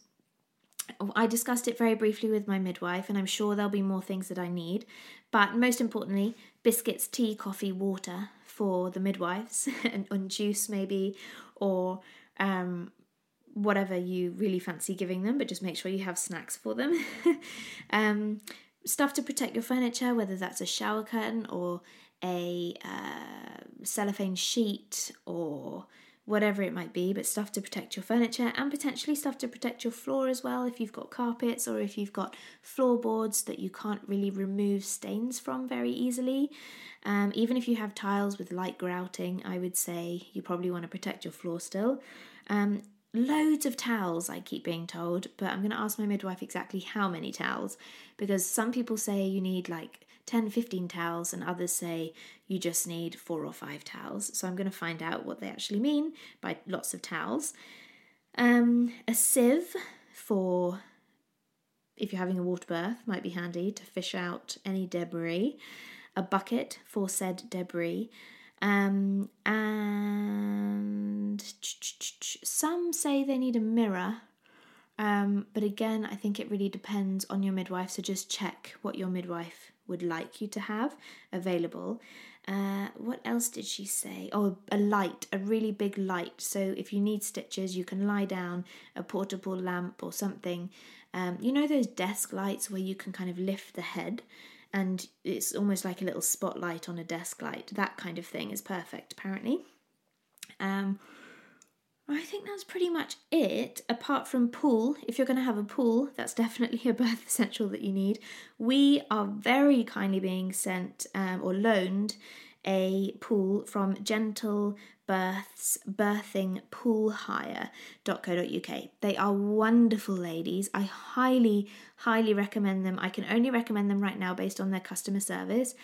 Speaker 1: I discussed it very briefly with my midwife, and I'm sure there'll be more things that I need. But most importantly, biscuits, tea, coffee, water for the midwives, and, and juice maybe, or um, whatever you really fancy giving them, but just make sure you have snacks for them. um, stuff to protect your furniture, whether that's a shower curtain or a uh, cellophane sheet or whatever it might be, but stuff to protect your furniture and potentially stuff to protect your floor as well if you've got carpets or if you've got floorboards that you can't really remove stains from very easily. Um, even if you have tiles with light grouting, I would say you probably want to protect your floor still. Um, loads of towels, I keep being told, but I'm going to ask my midwife exactly how many towels because some people say you need like 10, 15 towels, and others say you just need four or five towels. So I'm going to find out what they actually mean by lots of towels. Um, a sieve for if you're having a water birth might be handy to fish out any debris. A bucket for said debris. Um, and some say they need a mirror. Um, but again, I think it really depends on your midwife. So just check what your midwife would like you to have available. Uh, what else did she say? Oh, a light, a really big light. So if you need stitches, you can lie down, a portable lamp or something. Um, you know those desk lights where you can kind of lift the head and it's almost like a little spotlight on a desk light. That kind of thing is perfect, apparently. Um, I think that's pretty much it, apart from pool. If you're going to have a pool, that's definitely a birth essential that you need. We are very kindly being sent um, or loaned a pool from Gentle Births Birthing Pool Hire.co.uk. They are wonderful ladies. I highly, highly recommend them. I can only recommend them right now based on their customer service.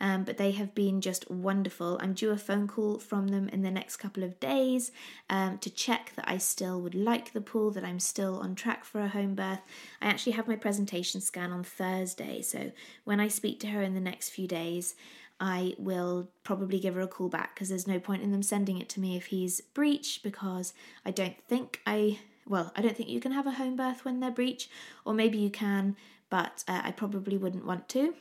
Speaker 1: Um, but they have been just wonderful. I'm due a phone call from them in the next couple of days um, to check that I still would like the pool, that I'm still on track for a home birth. I actually have my presentation scan on Thursday, so when I speak to her in the next few days, I will probably give her a call back because there's no point in them sending it to me if he's breech because I don't think I well, I don't think you can have a home birth when they're breech, or maybe you can, but uh, I probably wouldn't want to.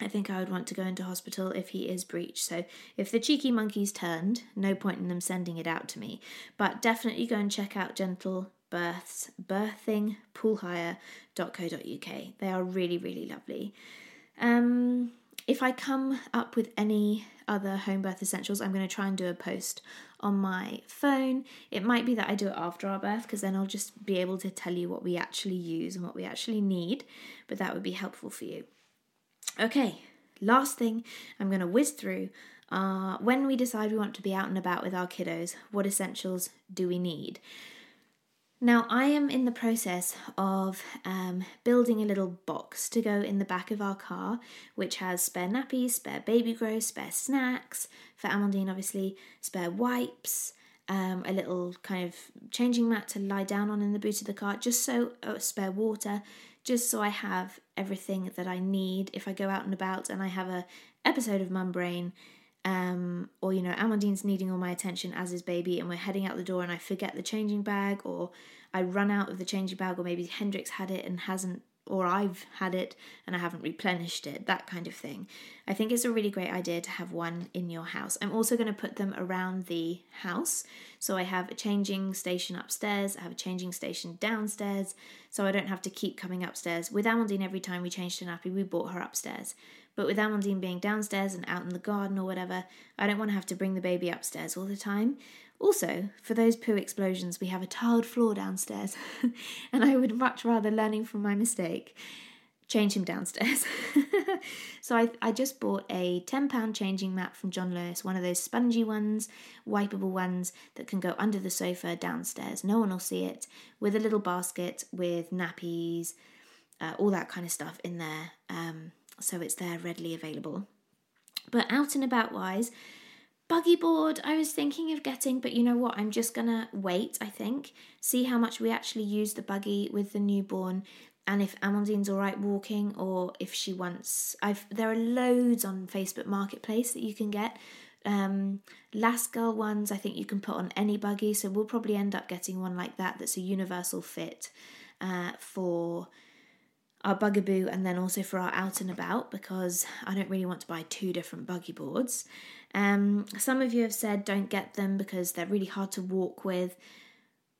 Speaker 1: I think I would want to go into hospital if he is breech. So if the cheeky monkey's turned, no point in them sending it out to me. But definitely go and check out Gentle Births, birthingpoolhire.co.uk. They are really, really lovely. Um, if I come up with any other home birth essentials, I'm going to try and do a post on my phone. It might be that I do it after our birth because then I'll just be able to tell you what we actually use and what we actually need, but that would be helpful for you. Okay, last thing I'm going to whiz through uh, when we decide we want to be out and about with our kiddos, what essentials do we need? Now, I am in the process of um, building a little box to go in the back of our car, which has spare nappies, spare baby grow, spare snacks, for Amandine, obviously, spare wipes, um, a little kind of changing mat to lie down on in the boot of the car, just so, uh, spare water, just so I have everything that I need. If I go out and about and I have a episode of Mum Brain um, or you know, Amandine's needing all my attention as his baby, and we're heading out the door, and I forget the changing bag, or I run out of the changing bag, or maybe Hendrik's had it and hasn't, or I've had it and I haven't replenished it, that kind of thing. I think it's a really great idea to have one in your house. I'm also going to put them around the house. So I have a changing station upstairs, I have a changing station downstairs, so I don't have to keep coming upstairs. With Amandine, every time we changed a nappy, we brought her upstairs. But with Amandine being downstairs and out in the garden or whatever, I don't want to have to bring the baby upstairs all the time. Also, for those poo explosions, we have a tiled floor downstairs, and I would much rather, learning from my mistake, change him downstairs. so I, I just bought a £10 changing mat from John Lewis, one of those spongy ones, wipeable ones that can go under the sofa downstairs. No one will see it, with a little basket with nappies, uh, all that kind of stuff in there. Um, so it's there readily available. But out and about wise, buggy board I was thinking of getting, but you know what? I'm just gonna wait, I think, see how much we actually use the buggy with the newborn and if Amandine's all right walking or if she wants I've there are loads on Facebook Marketplace that you can get. Um, Lascal ones I think you can put on any buggy, so we'll probably end up getting one like that that's a universal fit uh, for our bugaboo and then also for our out and about because I don't really want to buy two different buggy boards. Um, some of you have said don't get them because they're really hard to walk with.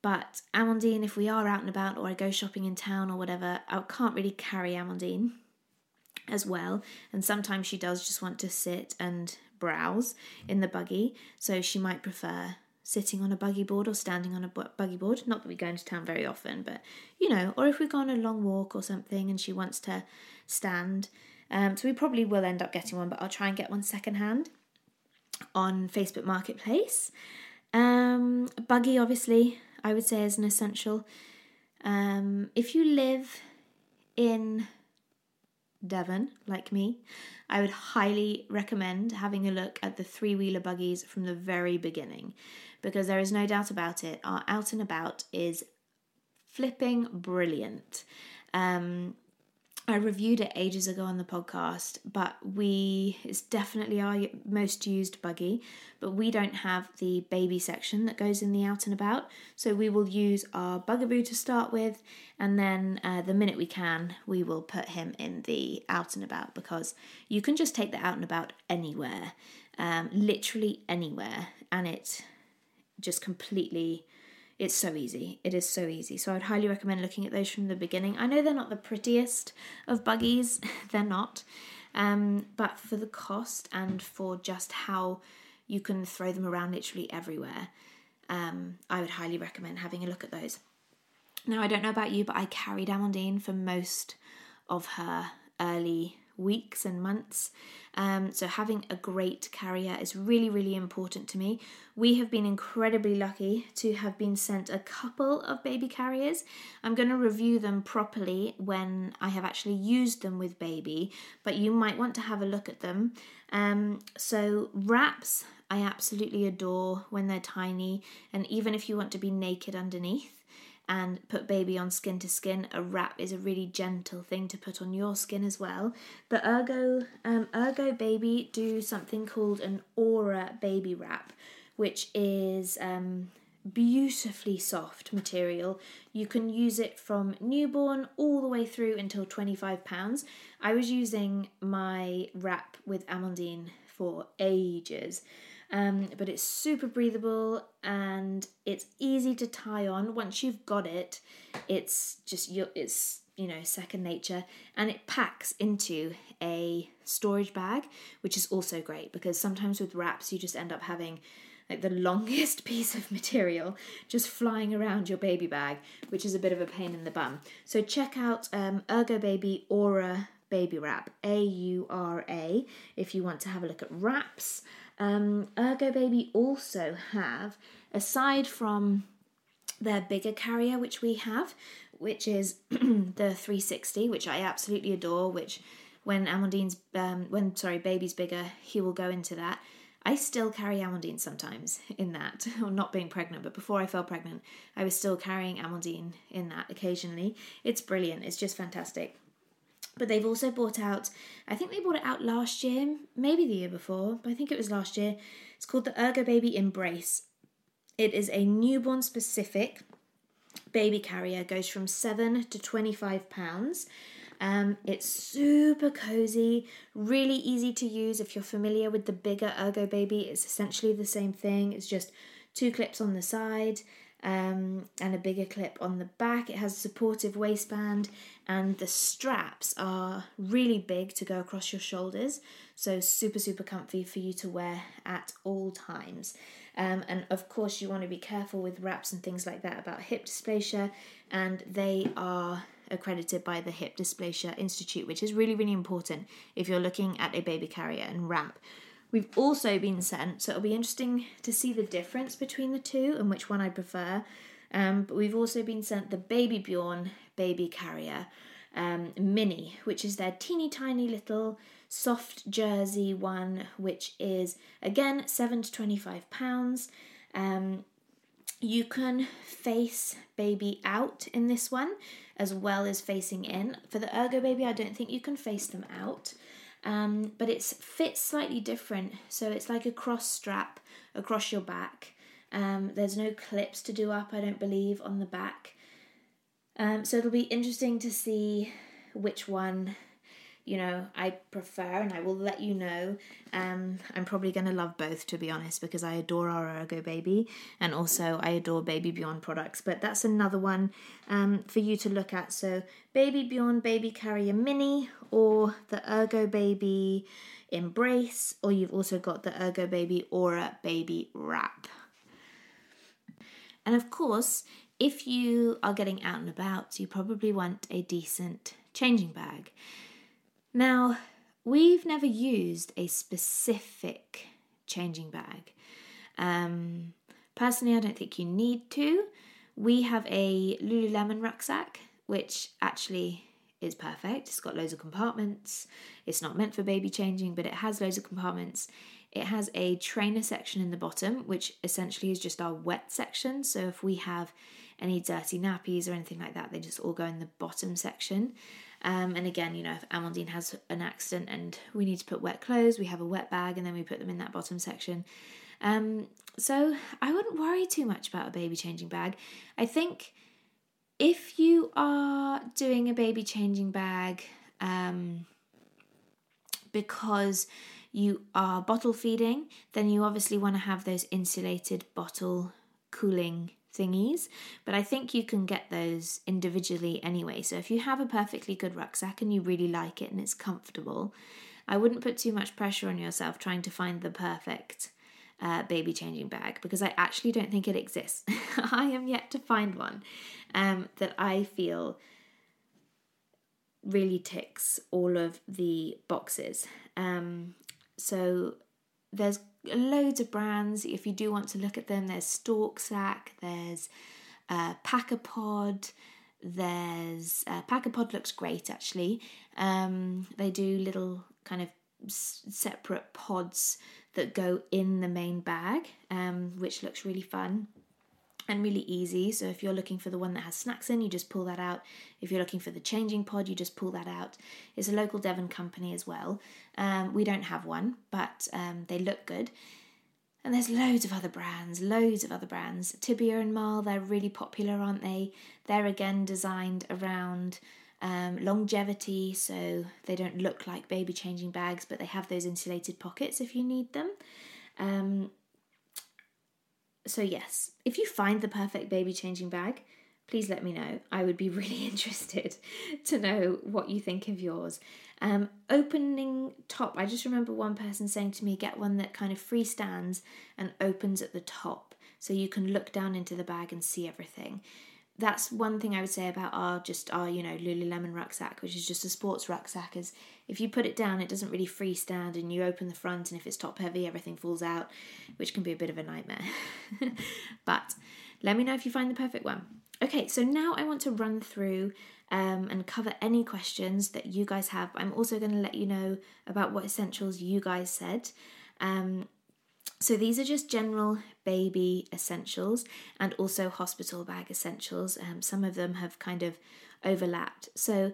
Speaker 1: But Amandine, if we are out and about or I go shopping in town or whatever, I can't really carry Amandine as well. And sometimes she does just want to sit and browse in the buggy, so she might prefer sitting on a buggy board or standing on a buggy board. Not that we go into town very often, but you know, or if we go on a long walk or something and she wants to stand. Um, so we probably will end up getting one, but I'll try and get one secondhand on Facebook Marketplace. Um, buggy, obviously, I would say is an essential. Um, if you live in Devon, like me, I would highly recommend having a look at the three wheeler buggies from the very beginning because there is no doubt about it. Our out and about is flipping brilliant. Um, I reviewed it ages ago on the podcast, but we it's definitely our most used buggy, but we don't have the baby section that goes in the out and about. So we will use our bugaboo to start with, and then uh, the minute we can, we will put him in the out and about because you can just take the out and about anywhere, um, literally anywhere, and it just completely it's so easy. It is so easy. So I'd highly recommend looking at those from the beginning. I know they're not the prettiest of buggies, they're not. Um, but for the cost and for just how you can throw them around literally everywhere, um, I would highly recommend having a look at those. Now, I don't know about you, but I carried Amandine for most of her early weeks and months. Um, so, having a great carrier is really, really important to me. We have been incredibly lucky to have been sent a couple of baby carriers. I'm going to review them properly when I have actually used them with baby, but you might want to have a look at them. Um, so, wraps I absolutely adore when they're tiny, and even if you want to be naked underneath and put baby on skin to skin. A wrap is a really gentle thing to put on your skin as well. The Ergo um, Ergo Baby do something called an Aura Baby Wrap, which is um, beautifully soft material. You can use it from newborn all the way through until 25 pounds. I was using my wrap with Amandine for ages. Um, but it's super breathable and it's easy to tie on. Once you've got it, it's just your it's you know second nature. And it packs into a storage bag which is also great because sometimes with wraps you just end up having like the longest piece of material just flying around your baby bag which is a bit of a pain in the bum. So check out um, ergo baby aura baby wrap a-u-r-a if you want to have a look at wraps um, Ergo Baby also have, aside from their bigger carrier, which we have, which is the 360, which I absolutely adore. Which, when Amandine's, um, when sorry, baby's bigger, he will go into that. I still carry Amandine sometimes in that, or not being pregnant, but before I fell pregnant, I was still carrying Amandine in that occasionally. It's brilliant. It's just fantastic. But they've also bought out, I think they bought it out last year, maybe the year before, but I think it was last year. It's called the Ergo Baby Embrace. It is a newborn specific baby carrier, goes from 7 to 25 pounds. Um, it's super cozy, really easy to use. If you're familiar with the bigger Ergo Baby, it's essentially the same thing. It's just two clips on the side um, and a bigger clip on the back. It has a supportive waistband, and the straps are really big to go across your shoulders, so super, super comfy for you to wear at all times. Um, and of course, you want to be careful with wraps and things like that about hip dysplasia, and they are accredited by the Hip Dysplasia Institute, which is really, really important if you're looking at a baby carrier and wrap. We've also been sent, so it'll be interesting to see the difference between the two and which one I prefer. Um, but we've also been sent the Baby Bjorn Baby Carrier um, Mini, which is their teeny tiny little soft jersey one, which is again seven to twenty five pounds. Um, you can face baby out in this one as well as facing in. For the Ergo baby, I don't think you can face them out um, but it fits slightly different. So it's like a cross strap across your back. Um, there's no clips to do up, I don't believe, on the back. Um, so it'll be interesting to see which one you know I prefer, and I will let you know. Um, I'm probably going to love both, to be honest, because I adore our Ergo Baby, and also I adore Baby Bjorn products. But that's another one um, for you to look at. So Baby Bjorn Baby Carrier Mini, or the Ergo Baby Embrace, or you've also got the Ergo Baby Aura Baby Wrap. And of course, if you are getting out and about, you probably want a decent changing bag. Now, we've never used a specific changing bag. Um, personally, I don't think you need to. We have a Lululemon rucksack, which actually is perfect. It's got loads of compartments. It's not meant for baby changing, but it has loads of compartments. It has a trainer section in the bottom, which essentially is just our wet section. So if we have any dirty nappies or anything like that, they just all go in the bottom section. Um, and again, you know, if Amandine has an accident and we need to put wet clothes, we have a wet bag and then we put them in that bottom section. Um, so I wouldn't worry too much about a baby changing bag. I think if you are doing a baby changing bag um, because you are bottle feeding, then you obviously want to have those insulated bottle cooling thingies, but I think you can get those individually anyway. So if you have a perfectly good rucksack and you really like it and it's comfortable, I wouldn't put too much pressure on yourself trying to find the perfect uh, baby changing bag because I actually don't think it exists. I am yet to find one um, that I feel really ticks all of the boxes. Um, so there's loads of brands. If you do want to look at them, there's Storksak, there's uh, Packapod, there's uh, Packapod looks great actually. Um, they do little kind of s- separate pods that go in the main bag, um, which looks really fun and really easy. So if you're looking for the one that has snacks in, you just pull that out. If you're looking for the changing pod, you just pull that out. It's a local Devon company as well. Um, we don't have one, but um, they look good. And there's loads of other brands, loads of other brands. Tiba and Marl, they're really popular, aren't they? They're again designed around um, longevity, so they don't look like baby changing bags, but they have those insulated pockets if you need them. So, yes, if you find the perfect baby changing bag, please let me know. I would be really interested to know what you think of yours. Um, opening top, I just remember one person saying to me, get one that kind of freestands and opens at the top so you can look down into the bag and see everything. That's one thing I would say about our just our you know Lululemon rucksack, which is just a sports rucksack. Is if you put it down, it doesn't really freestand, and you open the front, and if it's top heavy, everything falls out, which can be a bit of a nightmare. but let me know if you find the perfect one. Okay, so now I want to run through um, and cover any questions that you guys have. I'm also going to let you know about what essentials you guys said. Um, so these are just general baby essentials and also hospital bag essentials. Um, some of them have kind of overlapped. So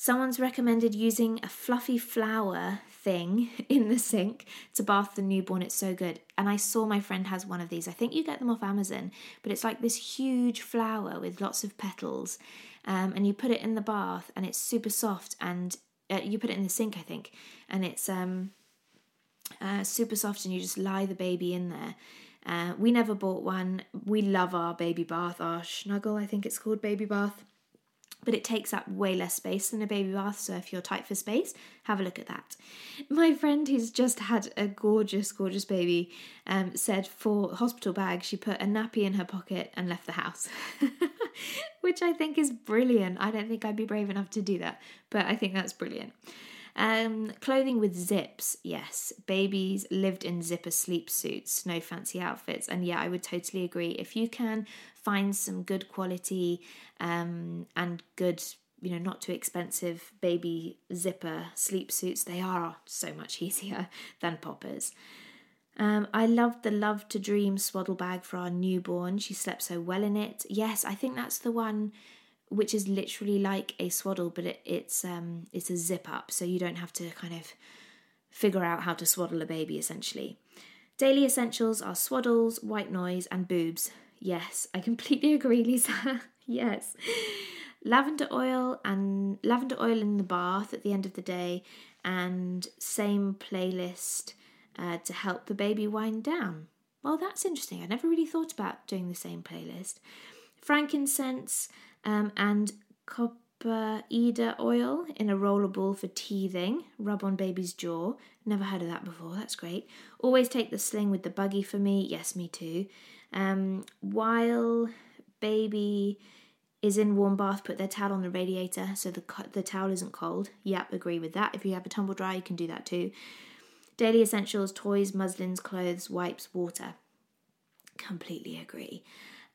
Speaker 1: Someone's recommended using a fluffy flower thing in the sink to bath the newborn. It's so good. And I saw my friend has one of these. I think you get them off Amazon, but it's like this huge flower with lots of petals. Um, and you put it in the bath and it's super soft. And uh, you put it in the sink, I think, and it's um, uh, super soft. And you just lie the baby in there. Uh, we never bought one. We love our baby bath, our Shnuggle, I think it's called baby bath but it takes up way less space than a baby bath. So if you're tight for space, have a look at that. My friend, who's just had a gorgeous, gorgeous baby, um, said for hospital bag, she put a nappy in her pocket and left the house, which I think is brilliant. I don't think I'd be brave enough to do that, but I think that's brilliant. Um, clothing with zips, yes. Babies lived in zipper sleep suits, no fancy outfits. And yeah, I would totally agree. If you can find some good quality um, and good, you know, not too expensive baby zipper sleep suits, they are so much easier than poppers. Um, I loved the Love to Dream swaddle bag for our newborn. She slept so well in it. Yes, I think that's the one which is literally like a swaddle, but it, it's um it's a zip up, so you don't have to kind of figure out how to swaddle a baby essentially. Daily essentials are swaddles, white noise, and boobs. Yes, I completely agree, Lisa. yes. Lavender oil and lavender oil in the bath at the end of the day, and same playlist uh, to help the baby wind down. Well, that's interesting. I never really thought about doing the same playlist. Frankincense, um, and copaiba oil in a roller ball for teething. Rub on baby's jaw. Never heard of that before. That's great. Always take the sling with the buggy for me. Yes, me too. Um, while baby is in warm bath, put their towel on the radiator so the the towel isn't cold. Yep, agree with that. If you have a tumble dryer, you can do that too. Daily essentials: toys, muslins, clothes, wipes, water. Completely agree.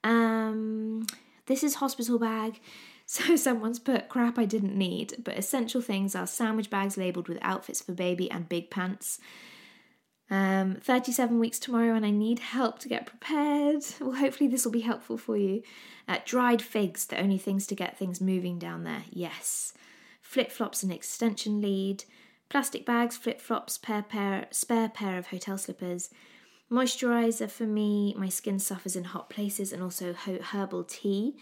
Speaker 1: Um, this is hospital bag. So someone's put crap I didn't need, but essential things are sandwich bags labelled with outfits for baby and big pants. Um, 37 weeks tomorrow, and I need help to get prepared. Well, hopefully, this will be helpful for you. Uh, dried figs, the only things to get things moving down there. Yes. Flip flops and extension lead. Plastic bags, flip flops, pair, pair, spare pair of hotel slippers. Moisturizer for me, my skin suffers in hot places, and also herbal tea.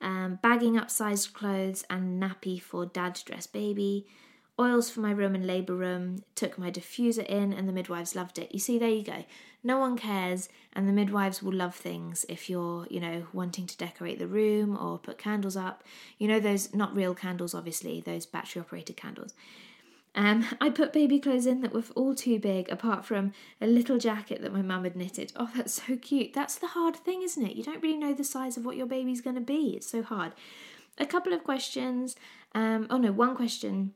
Speaker 1: Um, bagging up sized clothes and nappy for dad to dress baby. Oils for my room and labour room. Took my diffuser in, and the midwives loved it. You see, there you go. No one cares, and the midwives will love things if you're, you know, wanting to decorate the room or put candles up. You know, those not real candles, obviously, those battery operated candles. Um, I put baby clothes in that were all too big, apart from a little jacket that my mum had knitted. Oh, that's so cute. That's the hard thing, isn't it? You don't really know the size of what your baby's going to be. It's so hard. a couple of questions. Um, oh no, one question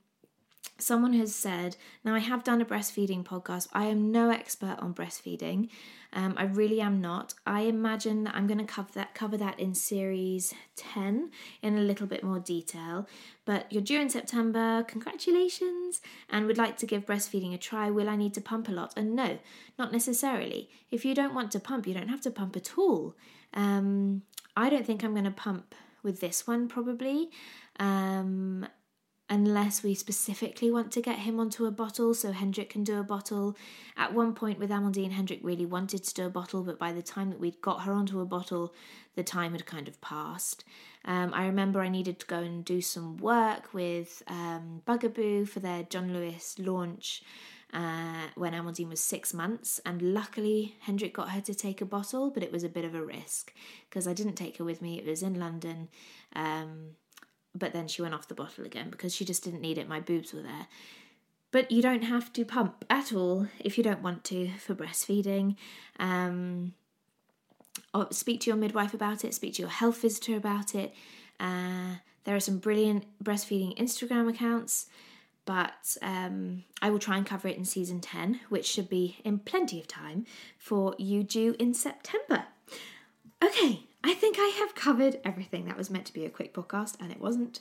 Speaker 1: someone has said, now I have done a breastfeeding podcast. I am no expert on breastfeeding. Um, I really am not. I imagine that I'm going to cover that cover that in series 10 in a little bit more detail. But you're due in September. Congratulations! And would like to give breastfeeding a try. Will I need to pump a lot? And no, not necessarily. If you don't want to pump, you don't have to pump at all. Um, I don't think I'm going to pump with this one probably. Um, unless we specifically want to get him onto a bottle so Hendrik can do a bottle. At one point with Amandine, Hendrik really wanted to do a bottle, but by the time that we'd got her onto a bottle, the time had kind of passed. Um, I remember I needed to go and do some work with um, Bugaboo for their John Lewis launch. Uh, when Amandine was six months, and luckily Hendrik got her to take a bottle, but it was a bit of a risk because I didn't take her with me. It was in London, um, but then she went off the bottle again because she just didn't need it. My boobs were there. But you don't have to pump at all if you don't want to for breastfeeding. Um, or speak to your midwife about it, speak to your health visitor about it. Uh, there are some brilliant breastfeeding Instagram accounts, but um, I will try and cover it in season 10, which should be in plenty of time for you due in September. Okay, I think I have covered everything. That was meant to be a quick podcast and it wasn't.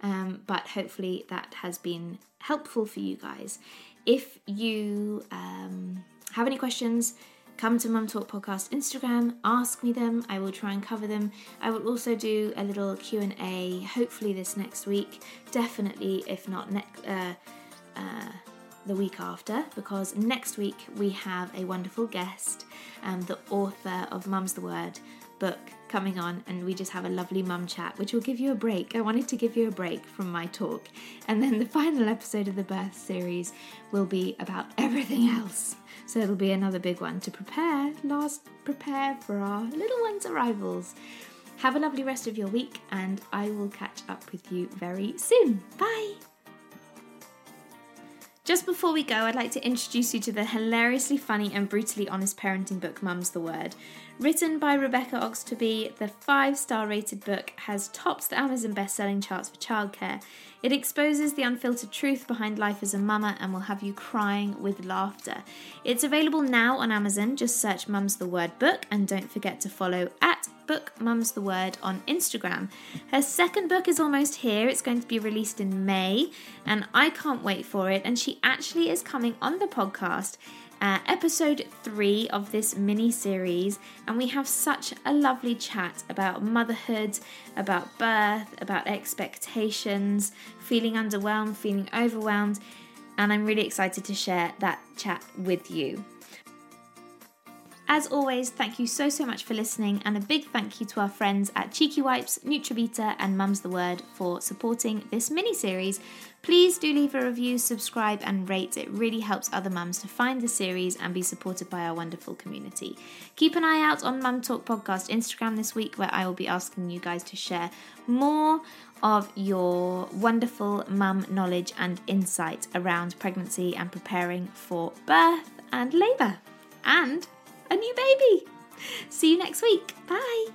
Speaker 1: Um, but hopefully that has been helpful for you guys. If you um, have any questions, come to Mum Talk Podcast Instagram, ask me them. I will try and cover them. I will also do a little Q&A hopefully this next week. Definitely if not next uh, uh, the week after because next week we have a wonderful guest, um, the author of Mum's the Word book coming on and we just have a lovely mum chat, which will give you a break. I wanted to give you a break from my talk. And then the final episode of the birth series will be about everything else. So it'll be another big one to prepare, last prepare for our little one's arrivals. Have a lovely rest of your week, and I will catch up with you very soon. Bye! Just before we go, I'd like to introduce you to the hilariously funny and brutally honest parenting book, Mum's the Word. Written by Rebecca Oxtoby, the five star rated book has topped the Amazon best selling charts for childcare. It exposes the unfiltered truth behind life as a mama and will have you crying with laughter. It's available now on Amazon. Just search Mum's the Word book and don't forget to follow at book Mum's the Word on Instagram. Her second book is almost here. It's going to be released in May and I can't wait for it. And she actually is coming on the podcast uh, episode three of this mini series, and we have such a lovely chat about motherhood, about birth, about expectations, feeling underwhelmed, feeling overwhelmed, and I'm really excited to share that chat with you. As always, thank you so, so much for listening, and a big thank you to our friends at Cheeky Wipes, Nutrivita, and Mum's the Word for supporting this mini series. Please do leave a review, subscribe, and rate. It really helps other mums to find the series and be supported by our wonderful community. Keep an eye out on Mum Talk Podcast Instagram this week, where I will be asking you guys to share more of your wonderful mum knowledge and insight around pregnancy and preparing for birth and labour. And a new baby. See you next week. Bye.